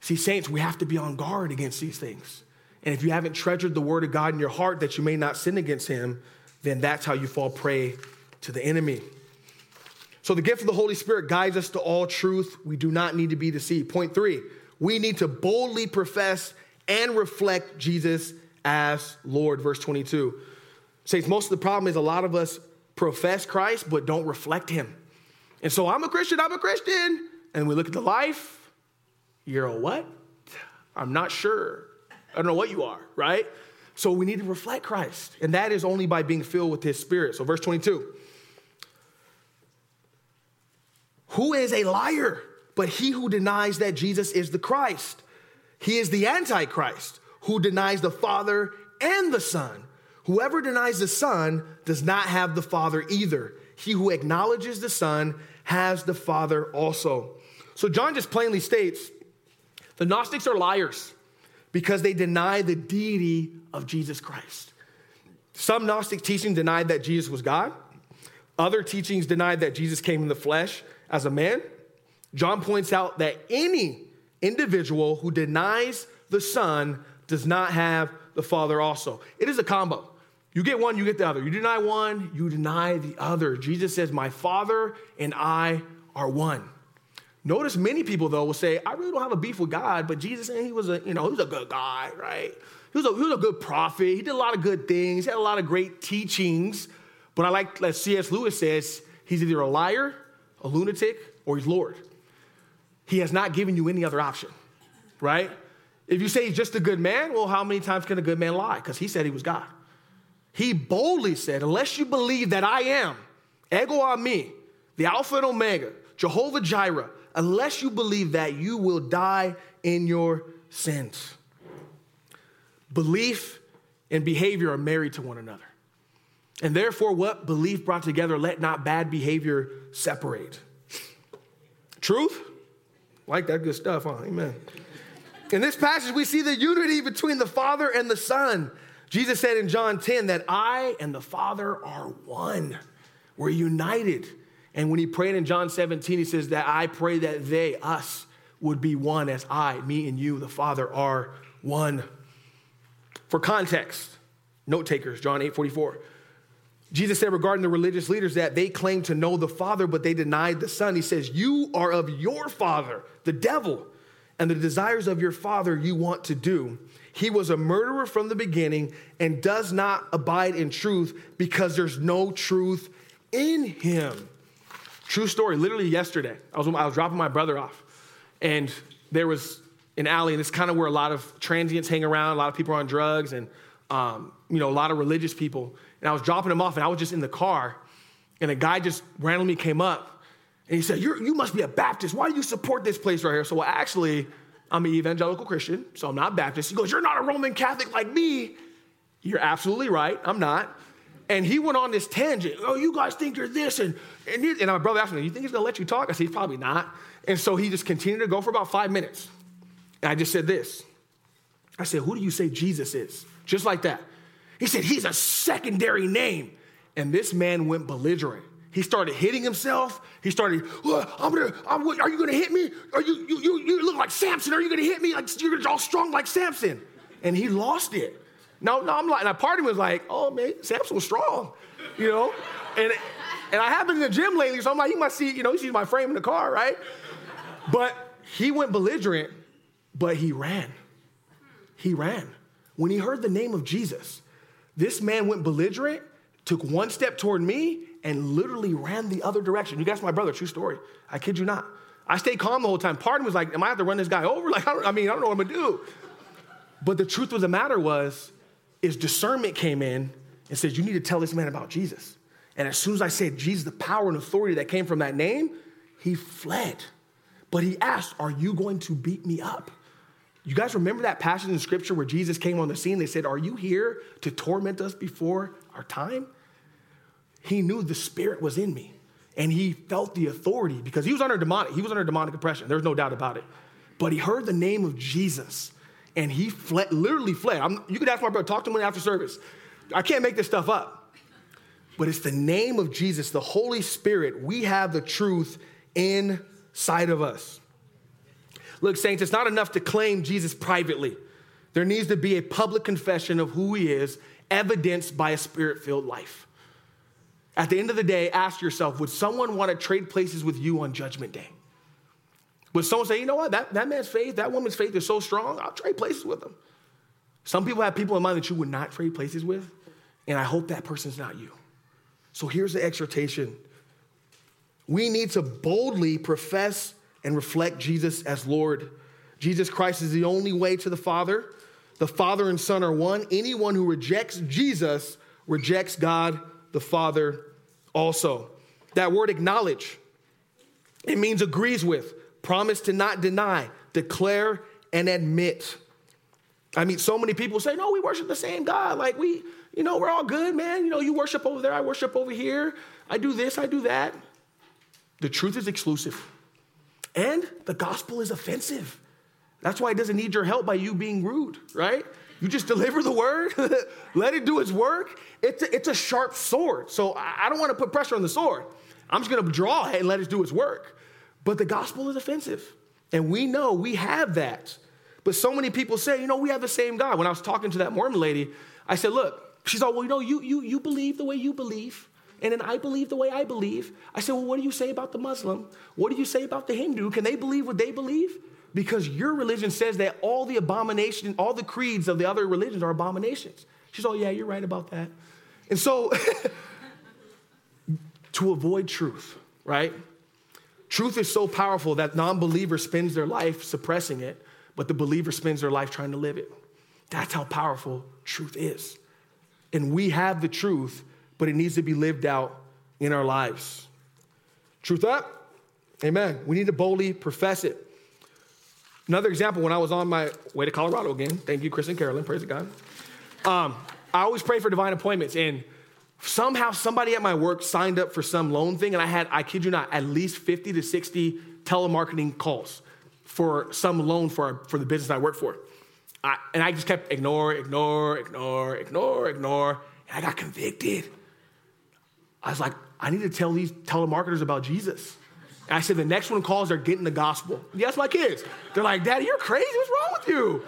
Speaker 1: See, saints, we have to be on guard against these things. And if you haven't treasured the word of God in your heart that you may not sin against him, then that's how you fall prey to the enemy. So the gift of the Holy Spirit guides us to all truth. We do not need to be deceived. Point three, we need to boldly profess and reflect Jesus as Lord. Verse 22 says most of the problem is a lot of us profess Christ but don't reflect him. And so I'm a Christian, I'm a Christian. And we look at the life, you're a what? I'm not sure. I don't know what you are, right? So we need to reflect Christ. And that is only by being filled with his spirit. So, verse 22 Who is a liar but he who denies that Jesus is the Christ? He is the Antichrist who denies the Father and the Son. Whoever denies the Son does not have the Father either. He who acknowledges the Son has the Father also. So, John just plainly states the Gnostics are liars because they deny the deity of Jesus Christ. Some Gnostic teaching denied that Jesus was God. Other teachings denied that Jesus came in the flesh as a man. John points out that any individual who denies the Son does not have the Father also. It is a combo. You get one, you get the other. You deny one, you deny the other. Jesus says, My Father and I are one. Notice many people, though, will say, I really don't have a beef with God, but Jesus, and he was a, you know, he was a good guy, right? He was, a, he was a good prophet. He did a lot of good things. He had a lot of great teachings. But I like, as C.S. Lewis says, he's either a liar, a lunatic, or he's Lord. He has not given you any other option, right? If you say he's just a good man, well, how many times can a good man lie? Because he said he was God. He boldly said, Unless you believe that I am, ego eimi, the Alpha and Omega, Jehovah Jireh, unless you believe that, you will die in your sins. Belief and behavior are married to one another. And therefore, what belief brought together, let not bad behavior separate. Truth? Like that good stuff, huh? Amen. In this passage, we see the unity between the Father and the Son. Jesus said in John 10 that I and the Father are one. We're united. And when he prayed in John 17, he says that I pray that they, us, would be one as I, me and you, the Father, are one. For context, note takers, John 8 44. Jesus said regarding the religious leaders that they claimed to know the Father, but they denied the Son. He says, You are of your father, the devil, and the desires of your father you want to do. He was a murderer from the beginning and does not abide in truth because there's no truth in him. True story. Literally yesterday, I was, I was dropping my brother off, and there was an alley, and it's kind of where a lot of transients hang around. A lot of people are on drugs, and um, you know, a lot of religious people. And I was dropping him off, and I was just in the car, and a guy just randomly came up, and he said, you must be a Baptist. Why do you support this place right here?" So well, actually, I'm an evangelical Christian, so I'm not Baptist. He goes, "You're not a Roman Catholic like me." You're absolutely right. I'm not. And he went on this tangent. Oh, you guys think you're this. And, and, and my brother asked me, You think he's going to let you talk? I said, He's probably not. And so he just continued to go for about five minutes. And I just said this I said, Who do you say Jesus is? Just like that. He said, He's a secondary name. And this man went belligerent. He started hitting himself. He started, I'm gonna, I'm, are you gonna hit me? Are you, you, you, you look like Samson. Are you gonna hit me? Like you're all strong like Samson. And he lost it. No, no, I'm like, and part of was like, oh man, Samson was strong, you know? And, and I have been in the gym lately, so I'm like, you must see, you know, he sees my frame in the car, right? But he went belligerent, but he ran. He ran. When he heard the name of Jesus, this man went belligerent, took one step toward me, and literally ran the other direction. You guys, my brother, true story. I kid you not. I stayed calm the whole time. Part of me was like, am I have to run this guy over? Like, I, I mean, I don't know what I'm gonna do. But the truth of the matter was, is discernment came in and said, you need to tell this man about Jesus. And as soon as I said Jesus, the power and authority that came from that name, he fled. But he asked, Are you going to beat me up? You guys remember that passage in scripture where Jesus came on the scene? They said, Are you here to torment us before our time? He knew the spirit was in me and he felt the authority because he was under demonic, he was under demonic oppression. There's no doubt about it. But he heard the name of Jesus and he fled, literally fled. I'm, you could ask my brother, talk to him after service. I can't make this stuff up. But it's the name of Jesus, the Holy Spirit. We have the truth inside of us. Look, saints, it's not enough to claim Jesus privately. There needs to be a public confession of who he is, evidenced by a spirit filled life. At the end of the day, ask yourself would someone want to trade places with you on Judgment Day? Would someone say, you know what, that, that man's faith, that woman's faith is so strong, I'll trade places with them? Some people have people in mind that you would not trade places with, and I hope that person's not you. So here's the exhortation we need to boldly profess and reflect Jesus as Lord. Jesus Christ is the only way to the Father. The Father and Son are one. Anyone who rejects Jesus rejects God the Father also. That word acknowledge, it means agrees with, promise to not deny, declare and admit. I mean, so many people say, no, we worship the same God. Like, we, you know, we're all good, man. You know, you worship over there, I worship over here. I do this, I do that. The truth is exclusive. And the gospel is offensive. That's why it doesn't need your help by you being rude, right? You just deliver the word, let it do its work. It's a, it's a sharp sword. So I don't want to put pressure on the sword. I'm just going to draw it and let it do its work. But the gospel is offensive. And we know we have that. But so many people say, you know, we have the same God. When I was talking to that Mormon lady, I said, look, she's all, well, you know, you, you, you believe the way you believe. And then I believe the way I believe. I said, well, what do you say about the Muslim? What do you say about the Hindu? Can they believe what they believe? Because your religion says that all the abomination, all the creeds of the other religions are abominations. She's all, yeah, you're right about that. And so, to avoid truth, right? Truth is so powerful that non-believer spends their life suppressing it, but the believer spends their life trying to live it. That's how powerful truth is. And we have the truth, but it needs to be lived out in our lives. Truth up? Amen. We need to boldly profess it. Another example, when I was on my way to Colorado again, thank you, Chris and Carolyn, praise God. Um, I always pray for divine appointments, and somehow somebody at my work signed up for some loan thing, and I had, I kid you not, at least 50 to 60 telemarketing calls for some loan for, for the business I work for. I, and I just kept ignore, ignore, ignore, ignore, ignore, and I got convicted. I was like, I need to tell these telemarketers about Jesus. And I said, the next one calls, they're getting the gospel. Yes, my kids. They're like, Daddy, you're crazy. What's wrong with you?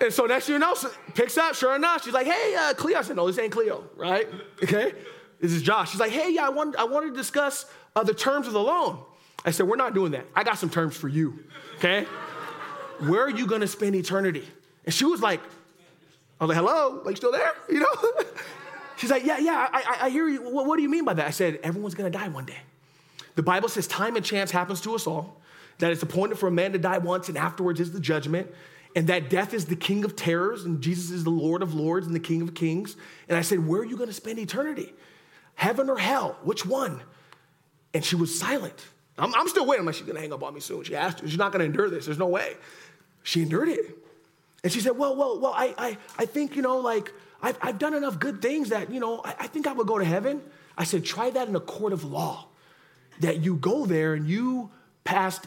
Speaker 1: And so next you know, picks up, sure enough, she's like, hey, uh, Cleo. I said, no, this ain't Cleo, right? Okay? This is Josh. She's like, hey, yeah, I want, I want to discuss uh, the terms of the loan. I said, we're not doing that. I got some terms for you, okay? Where are you to spend eternity? And she was like, I was like, hello, like still there? You know? She's like, yeah, yeah, I, I, hear you. What, what do you mean by that? I said, everyone's going to die one day. The Bible says time and chance happens to us all, that it's appointed for a man to die once and afterwards is the judgment and that death is the king of terrors and Jesus is the Lord of lords and the king of kings. And I said, Where are you going to spend eternity? Heaven or hell? Which one? And she was silent. I'm, I'm still waiting. I'm like, She's going to hang up on me soon. She asked, She's not going to endure this. There's no way. She endured it. And she said, Well, well, well, I, I, I think, you know, like, I've, I've done enough good things that, you know, I, I think I would go to heaven. I said, try that in a court of law. That you go there and you passed,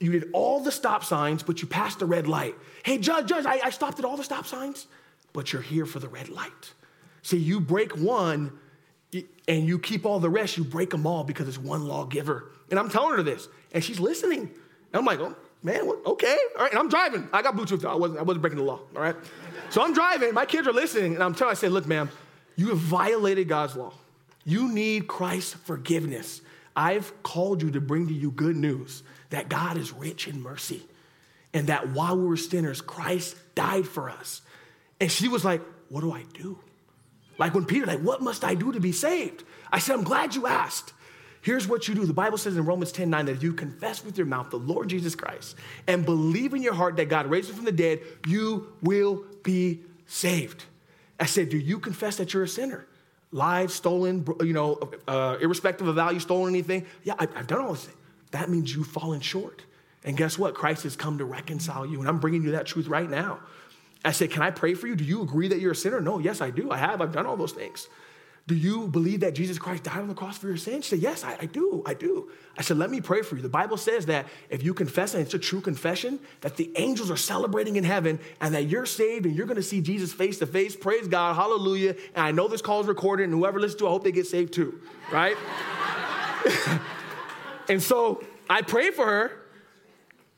Speaker 1: you did all the stop signs, but you passed the red light. Hey, judge, judge, I, I stopped at all the stop signs, but you're here for the red light. See, you break one and you keep all the rest, you break them all because it's one lawgiver. And I'm telling her this, and she's listening. And I'm like, oh, man, okay, all right. And I'm driving. I got Bluetooth. I wasn't, I wasn't breaking the law, all right? So I'm driving. My kids are listening, and I'm telling. I say, look, ma'am, you have violated God's law. You need Christ's forgiveness. I've called you to bring to you good news that God is rich in mercy, and that while we were sinners, Christ died for us. And she was like, what do I do? Like when Peter, like, what must I do to be saved? I said, I'm glad you asked. Here's what you do. The Bible says in Romans 10 9 that if you confess with your mouth the Lord Jesus Christ and believe in your heart that God raised him from the dead, you will be saved. I said, Do you confess that you're a sinner? Lied, stolen, you know, uh, irrespective of value, stolen anything? Yeah, I, I've done all this. That means you've fallen short. And guess what? Christ has come to reconcile you. And I'm bringing you that truth right now. I said, Can I pray for you? Do you agree that you're a sinner? No, yes, I do. I have. I've done all those things. Do you believe that Jesus Christ died on the cross for your sins? She said, Yes, I, I, do. I do. I said, Let me pray for you. The Bible says that if you confess and it's a true confession, that the angels are celebrating in heaven and that you're saved and you're going to see Jesus face to face. Praise God. Hallelujah. And I know this call is recorded and whoever listens to it, I hope they get saved too. Right? and so I prayed for her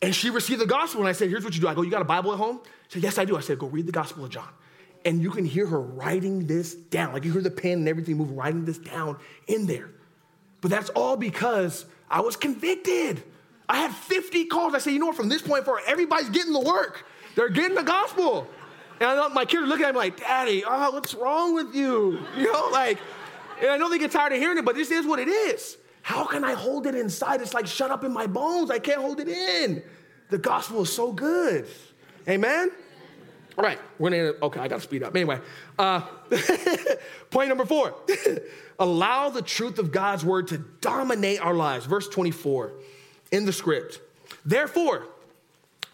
Speaker 1: and she received the gospel. And I said, Here's what you do. I go, You got a Bible at home? She said, Yes, I do. I said, Go read the gospel of John and you can hear her writing this down. Like you hear the pen and everything move, writing this down in there. But that's all because I was convicted. I had 50 calls. I said, you know what, from this point forward, everybody's getting the work. They're getting the gospel. And I my kids are looking at me like, Daddy, oh, what's wrong with you? You know, like, and I know they get tired of hearing it, but this is what it is. How can I hold it inside? It's like shut up in my bones. I can't hold it in. The gospel is so good. Amen? All right, we're gonna, okay, I gotta speed up. Anyway, uh, point number four allow the truth of God's word to dominate our lives. Verse 24 in the script. Therefore,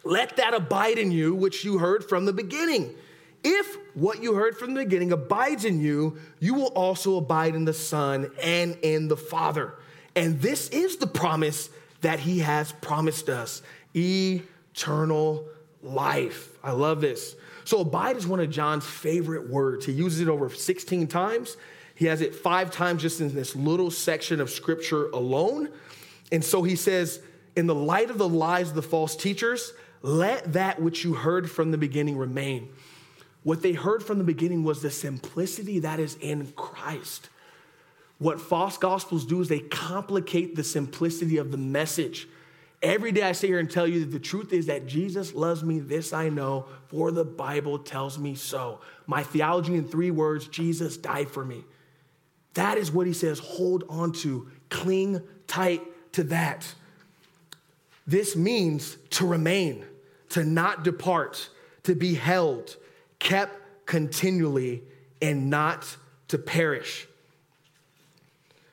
Speaker 1: let that abide in you which you heard from the beginning. If what you heard from the beginning abides in you, you will also abide in the Son and in the Father. And this is the promise that He has promised us eternal life. I love this. So, abide is one of John's favorite words. He uses it over 16 times. He has it five times just in this little section of scripture alone. And so he says, in the light of the lies of the false teachers, let that which you heard from the beginning remain. What they heard from the beginning was the simplicity that is in Christ. What false gospels do is they complicate the simplicity of the message. Every day I sit here and tell you that the truth is that Jesus loves me. This I know, for the Bible tells me so. My theology in three words Jesus died for me. That is what he says. Hold on to, cling tight to that. This means to remain, to not depart, to be held, kept continually, and not to perish.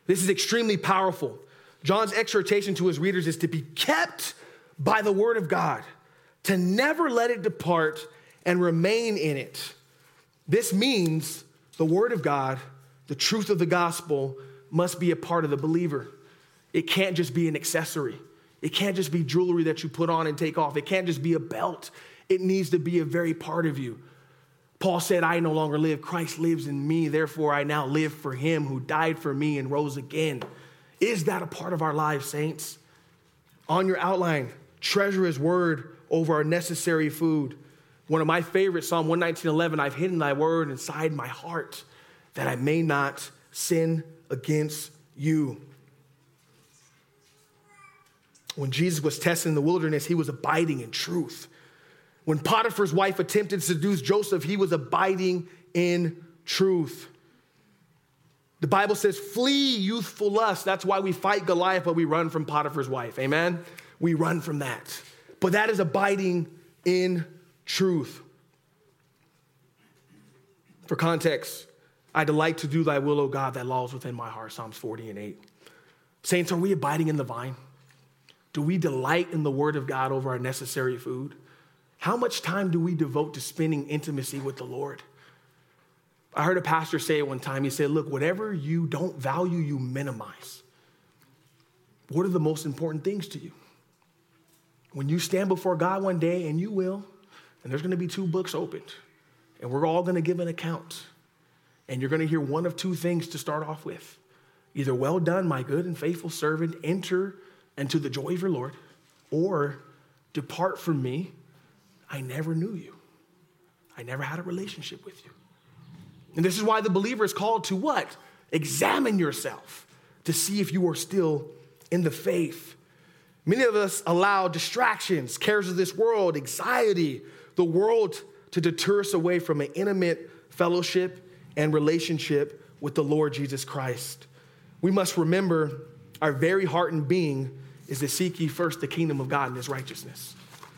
Speaker 1: This is extremely powerful. John's exhortation to his readers is to be kept by the word of God, to never let it depart and remain in it. This means the word of God, the truth of the gospel, must be a part of the believer. It can't just be an accessory. It can't just be jewelry that you put on and take off. It can't just be a belt. It needs to be a very part of you. Paul said, I no longer live. Christ lives in me. Therefore, I now live for him who died for me and rose again. Is that a part of our lives, saints? On your outline, treasure his word over our necessary food. One of my favorites, Psalm 119:11, I've hidden thy word inside my heart that I may not sin against you. When Jesus was tested in the wilderness, he was abiding in truth. When Potiphar's wife attempted to seduce Joseph, he was abiding in truth. The Bible says, flee youthful lust. That's why we fight Goliath, but we run from Potiphar's wife. Amen? We run from that. But that is abiding in truth. For context, I delight to do thy will, O God, that laws within my heart. Psalms 40 and 8. Saints, are we abiding in the vine? Do we delight in the word of God over our necessary food? How much time do we devote to spending intimacy with the Lord? I heard a pastor say it one time. He said, Look, whatever you don't value, you minimize. What are the most important things to you? When you stand before God one day, and you will, and there's gonna be two books opened, and we're all gonna give an account, and you're gonna hear one of two things to start off with either, Well done, my good and faithful servant, enter into the joy of your Lord, or depart from me, I never knew you. I never had a relationship with you. And this is why the believer is called to what? Examine yourself to see if you are still in the faith. Many of us allow distractions, cares of this world, anxiety, the world to deter us away from an intimate fellowship and relationship with the Lord Jesus Christ. We must remember our very heart and being is to seek ye first the kingdom of God and his righteousness,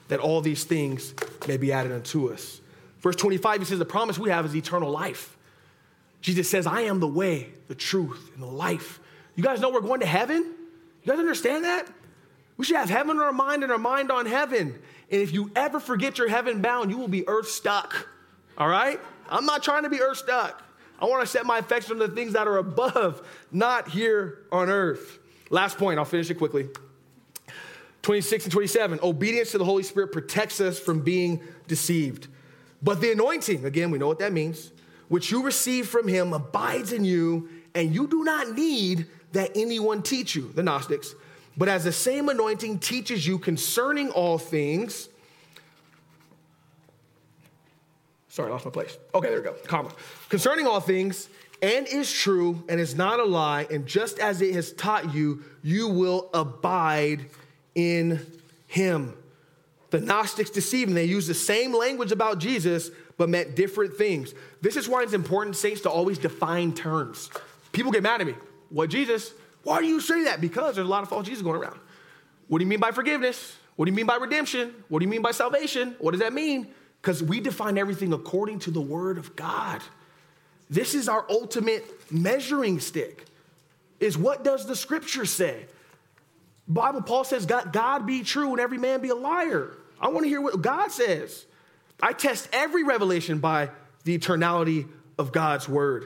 Speaker 1: that all these things may be added unto us. Verse 25, he says, The promise we have is eternal life. Jesus says, I am the way, the truth, and the life. You guys know we're going to heaven? You guys understand that? We should have heaven on our mind and our mind on heaven. And if you ever forget you're heaven bound, you will be earth stuck. All right? I'm not trying to be earth stuck. I want to set my affection on the things that are above, not here on earth. Last point, I'll finish it quickly. 26 and 27 obedience to the Holy Spirit protects us from being deceived. But the anointing, again, we know what that means, which you receive from him abides in you, and you do not need that anyone teach you, the Gnostics. But as the same anointing teaches you concerning all things, sorry, I lost my place. Okay, there we go, comma. Concerning all things, and is true, and is not a lie, and just as it has taught you, you will abide in him. The Gnostics deceive and they use the same language about Jesus, but meant different things. This is why it's important, saints, to always define terms. People get mad at me. What Jesus? Why do you say that? Because there's a lot of false Jesus going around. What do you mean by forgiveness? What do you mean by redemption? What do you mean by salvation? What does that mean? Because we define everything according to the word of God. This is our ultimate measuring stick. Is what does the scripture say? Bible, Paul says, God, God be true and every man be a liar. I want to hear what God says. I test every revelation by the eternality of God's word.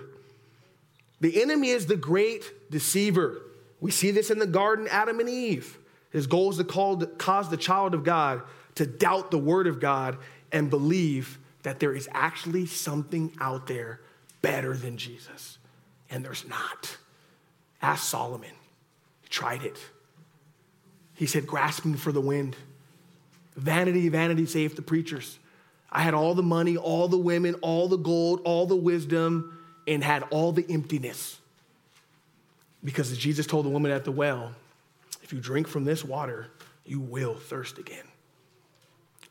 Speaker 1: The enemy is the great deceiver. We see this in the garden, Adam and Eve. His goal is to cause the child of God to doubt the word of God and believe that there is actually something out there better than Jesus. And there's not. Ask Solomon. He tried it. He said, grasping for the wind. Vanity, vanity, save the preachers. I had all the money, all the women, all the gold, all the wisdom, and had all the emptiness. Because Jesus told the woman at the well, if you drink from this water, you will thirst again.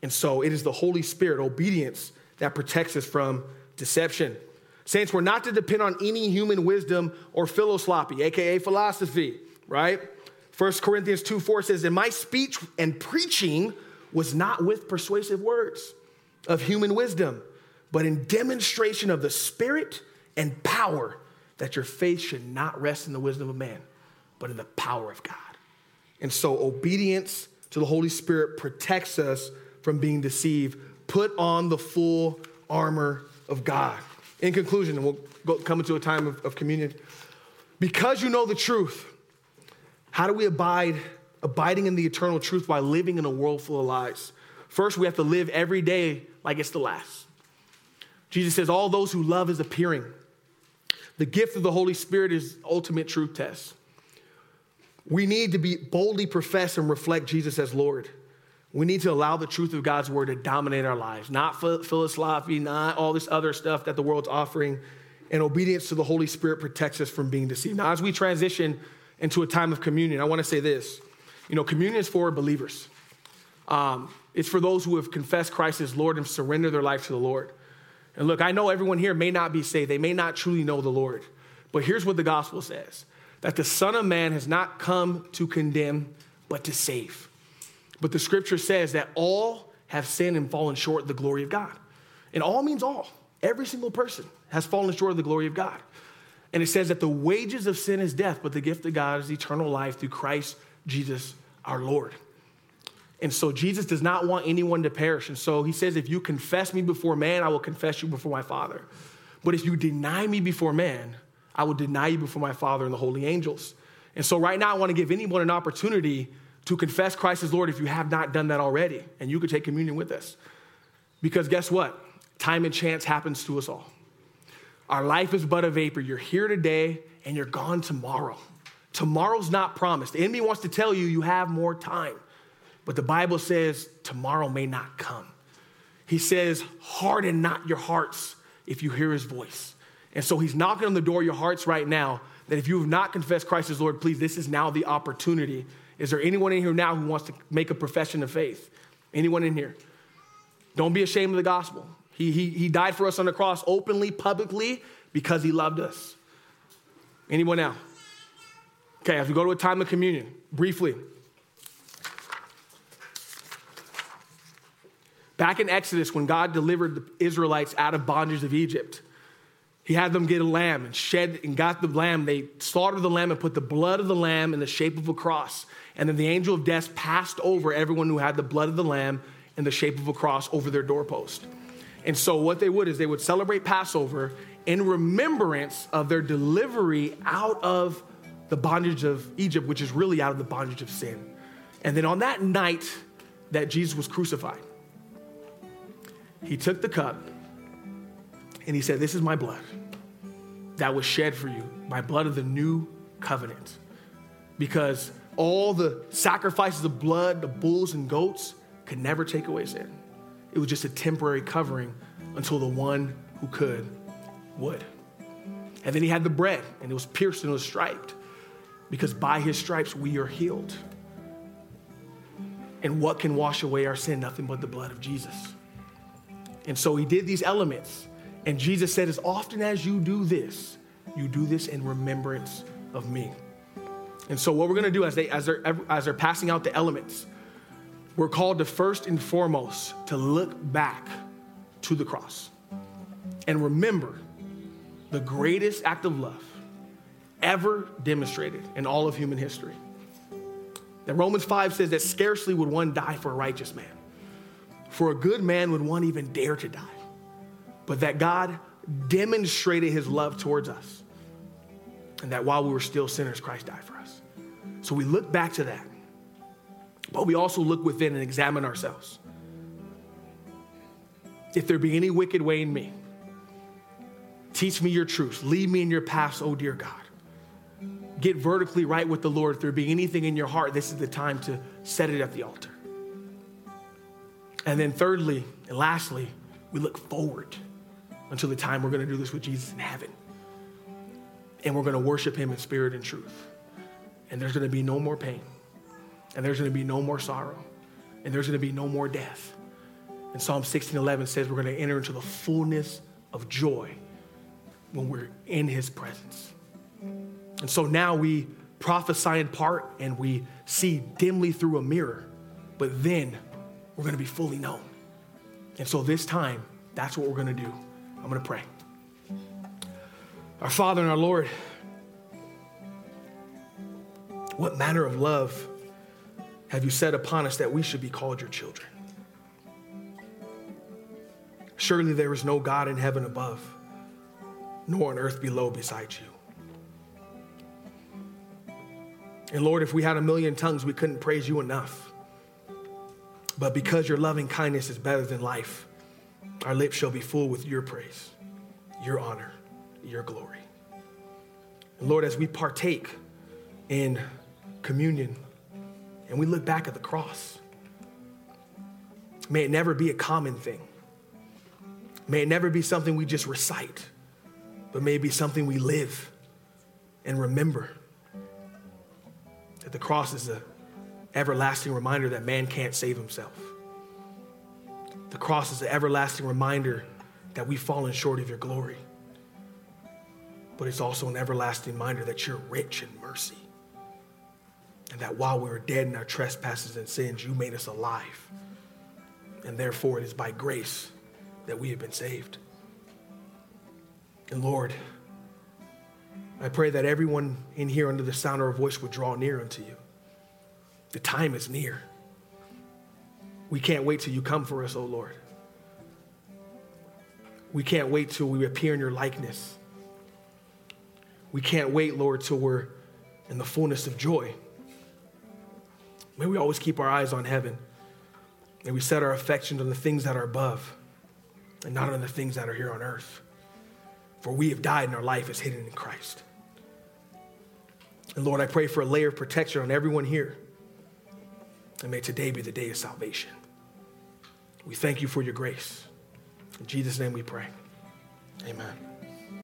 Speaker 1: And so it is the Holy Spirit, obedience, that protects us from deception. Saints, we're not to depend on any human wisdom or philosophy, aka philosophy, right? 1 Corinthians 2 4 says, And my speech and preaching was not with persuasive words of human wisdom, but in demonstration of the Spirit and power, that your faith should not rest in the wisdom of man, but in the power of God. And so, obedience to the Holy Spirit protects us from being deceived. Put on the full armor of God. In conclusion, and we'll go, come into a time of, of communion. Because you know the truth, how do we abide, abiding in the eternal truth by living in a world full of lies? First, we have to live every day like it's the last. Jesus says, All those who love is appearing. The gift of the Holy Spirit is ultimate truth test. We need to be boldly profess and reflect Jesus as Lord. We need to allow the truth of God's word to dominate our lives, not philosophy, not all this other stuff that the world's offering. And obedience to the Holy Spirit protects us from being deceived. Now, as we transition into a time of communion, I want to say this. You know, communion is for believers. Um, it's for those who have confessed Christ as Lord and surrender their life to the Lord. And look, I know everyone here may not be saved. They may not truly know the Lord. But here's what the gospel says that the Son of Man has not come to condemn, but to save. But the scripture says that all have sinned and fallen short of the glory of God. And all means all. Every single person has fallen short of the glory of God. And it says that the wages of sin is death, but the gift of God is eternal life through Christ Jesus our Lord. And so Jesus does not want anyone to perish. And so he says, if you confess me before man, I will confess you before my Father. But if you deny me before man, I will deny you before my Father and the holy angels. And so, right now, I want to give anyone an opportunity to confess Christ as Lord if you have not done that already. And you could take communion with us. Because guess what? Time and chance happens to us all. Our life is but a vapor. You're here today and you're gone tomorrow. Tomorrow's not promised. The enemy wants to tell you you have more time, but the Bible says tomorrow may not come. He says, harden not your hearts if you hear his voice. And so he's knocking on the door of your hearts right now that if you have not confessed Christ as Lord, please, this is now the opportunity. Is there anyone in here now who wants to make a profession of faith? Anyone in here? Don't be ashamed of the gospel. He, he, he died for us on the cross openly, publicly, because he loved us. Anyone now? Okay, as we go to a time of communion, briefly. Back in Exodus, when God delivered the Israelites out of bondage of Egypt, he had them get a lamb and shed and got the lamb. They slaughtered the lamb and put the blood of the lamb in the shape of a cross. And then the angel of death passed over everyone who had the blood of the lamb in the shape of a cross over their doorpost. And so what they would is they would celebrate Passover in remembrance of their delivery out of the bondage of Egypt, which is really out of the bondage of sin. And then on that night that Jesus was crucified, he took the cup and he said, This is my blood that was shed for you, my blood of the new covenant. Because all the sacrifices of blood, the bulls and goats, could never take away sin. It was just a temporary covering until the one who could would. And then he had the bread, and it was pierced and it was striped because by his stripes we are healed. And what can wash away our sin? Nothing but the blood of Jesus. And so he did these elements. And Jesus said, As often as you do this, you do this in remembrance of me. And so, what we're going to do as, they, as, they're, as they're passing out the elements, we're called to first and foremost to look back to the cross and remember the greatest act of love ever demonstrated in all of human history. That Romans 5 says that scarcely would one die for a righteous man. For a good man would one even dare to die. But that God demonstrated his love towards us. And that while we were still sinners, Christ died for us. So we look back to that. But we also look within and examine ourselves. If there be any wicked way in me, teach me your truth. Lead me in your paths, oh dear God get vertically right with the Lord, if there be anything in your heart, this is the time to set it at the altar. And then, thirdly and lastly, we look forward until the time we're going to do this with Jesus in heaven. And we're going to worship him in spirit and truth. And there's going to be no more pain. And there's going to be no more sorrow. And there's going to be no more death. And Psalm 16:11 says we're going to enter into the fullness of joy when we're in his presence. And so now we prophesy in part and we see dimly through a mirror, but then we're going to be fully known. And so this time, that's what we're going to do. I'm going to pray. Our Father and our Lord, what manner of love have you set upon us that we should be called your children? Surely there is no God in heaven above, nor on earth below beside you. And Lord, if we had a million tongues, we couldn't praise you enough. But because your loving kindness is better than life, our lips shall be full with your praise, your honor, your glory. And Lord, as we partake in communion and we look back at the cross, may it never be a common thing. May it never be something we just recite, but may it be something we live and remember that the cross is an everlasting reminder that man can't save himself. The cross is an everlasting reminder that we've fallen short of your glory. But it's also an everlasting reminder that you're rich in mercy. And that while we were dead in our trespasses and sins, you made us alive. And therefore, it is by grace that we have been saved. And Lord, I pray that everyone in here under the sound of our voice would draw near unto you. The time is near. We can't wait till you come for us, O oh Lord. We can't wait till we appear in your likeness. We can't wait, Lord, till we're in the fullness of joy. May we always keep our eyes on heaven. May we set our affections on the things that are above and not on the things that are here on earth. For we have died and our life is hidden in Christ. And Lord, I pray for a layer of protection on everyone here. And may today be the day of salvation. We thank you for your grace. In Jesus' name we pray. Amen.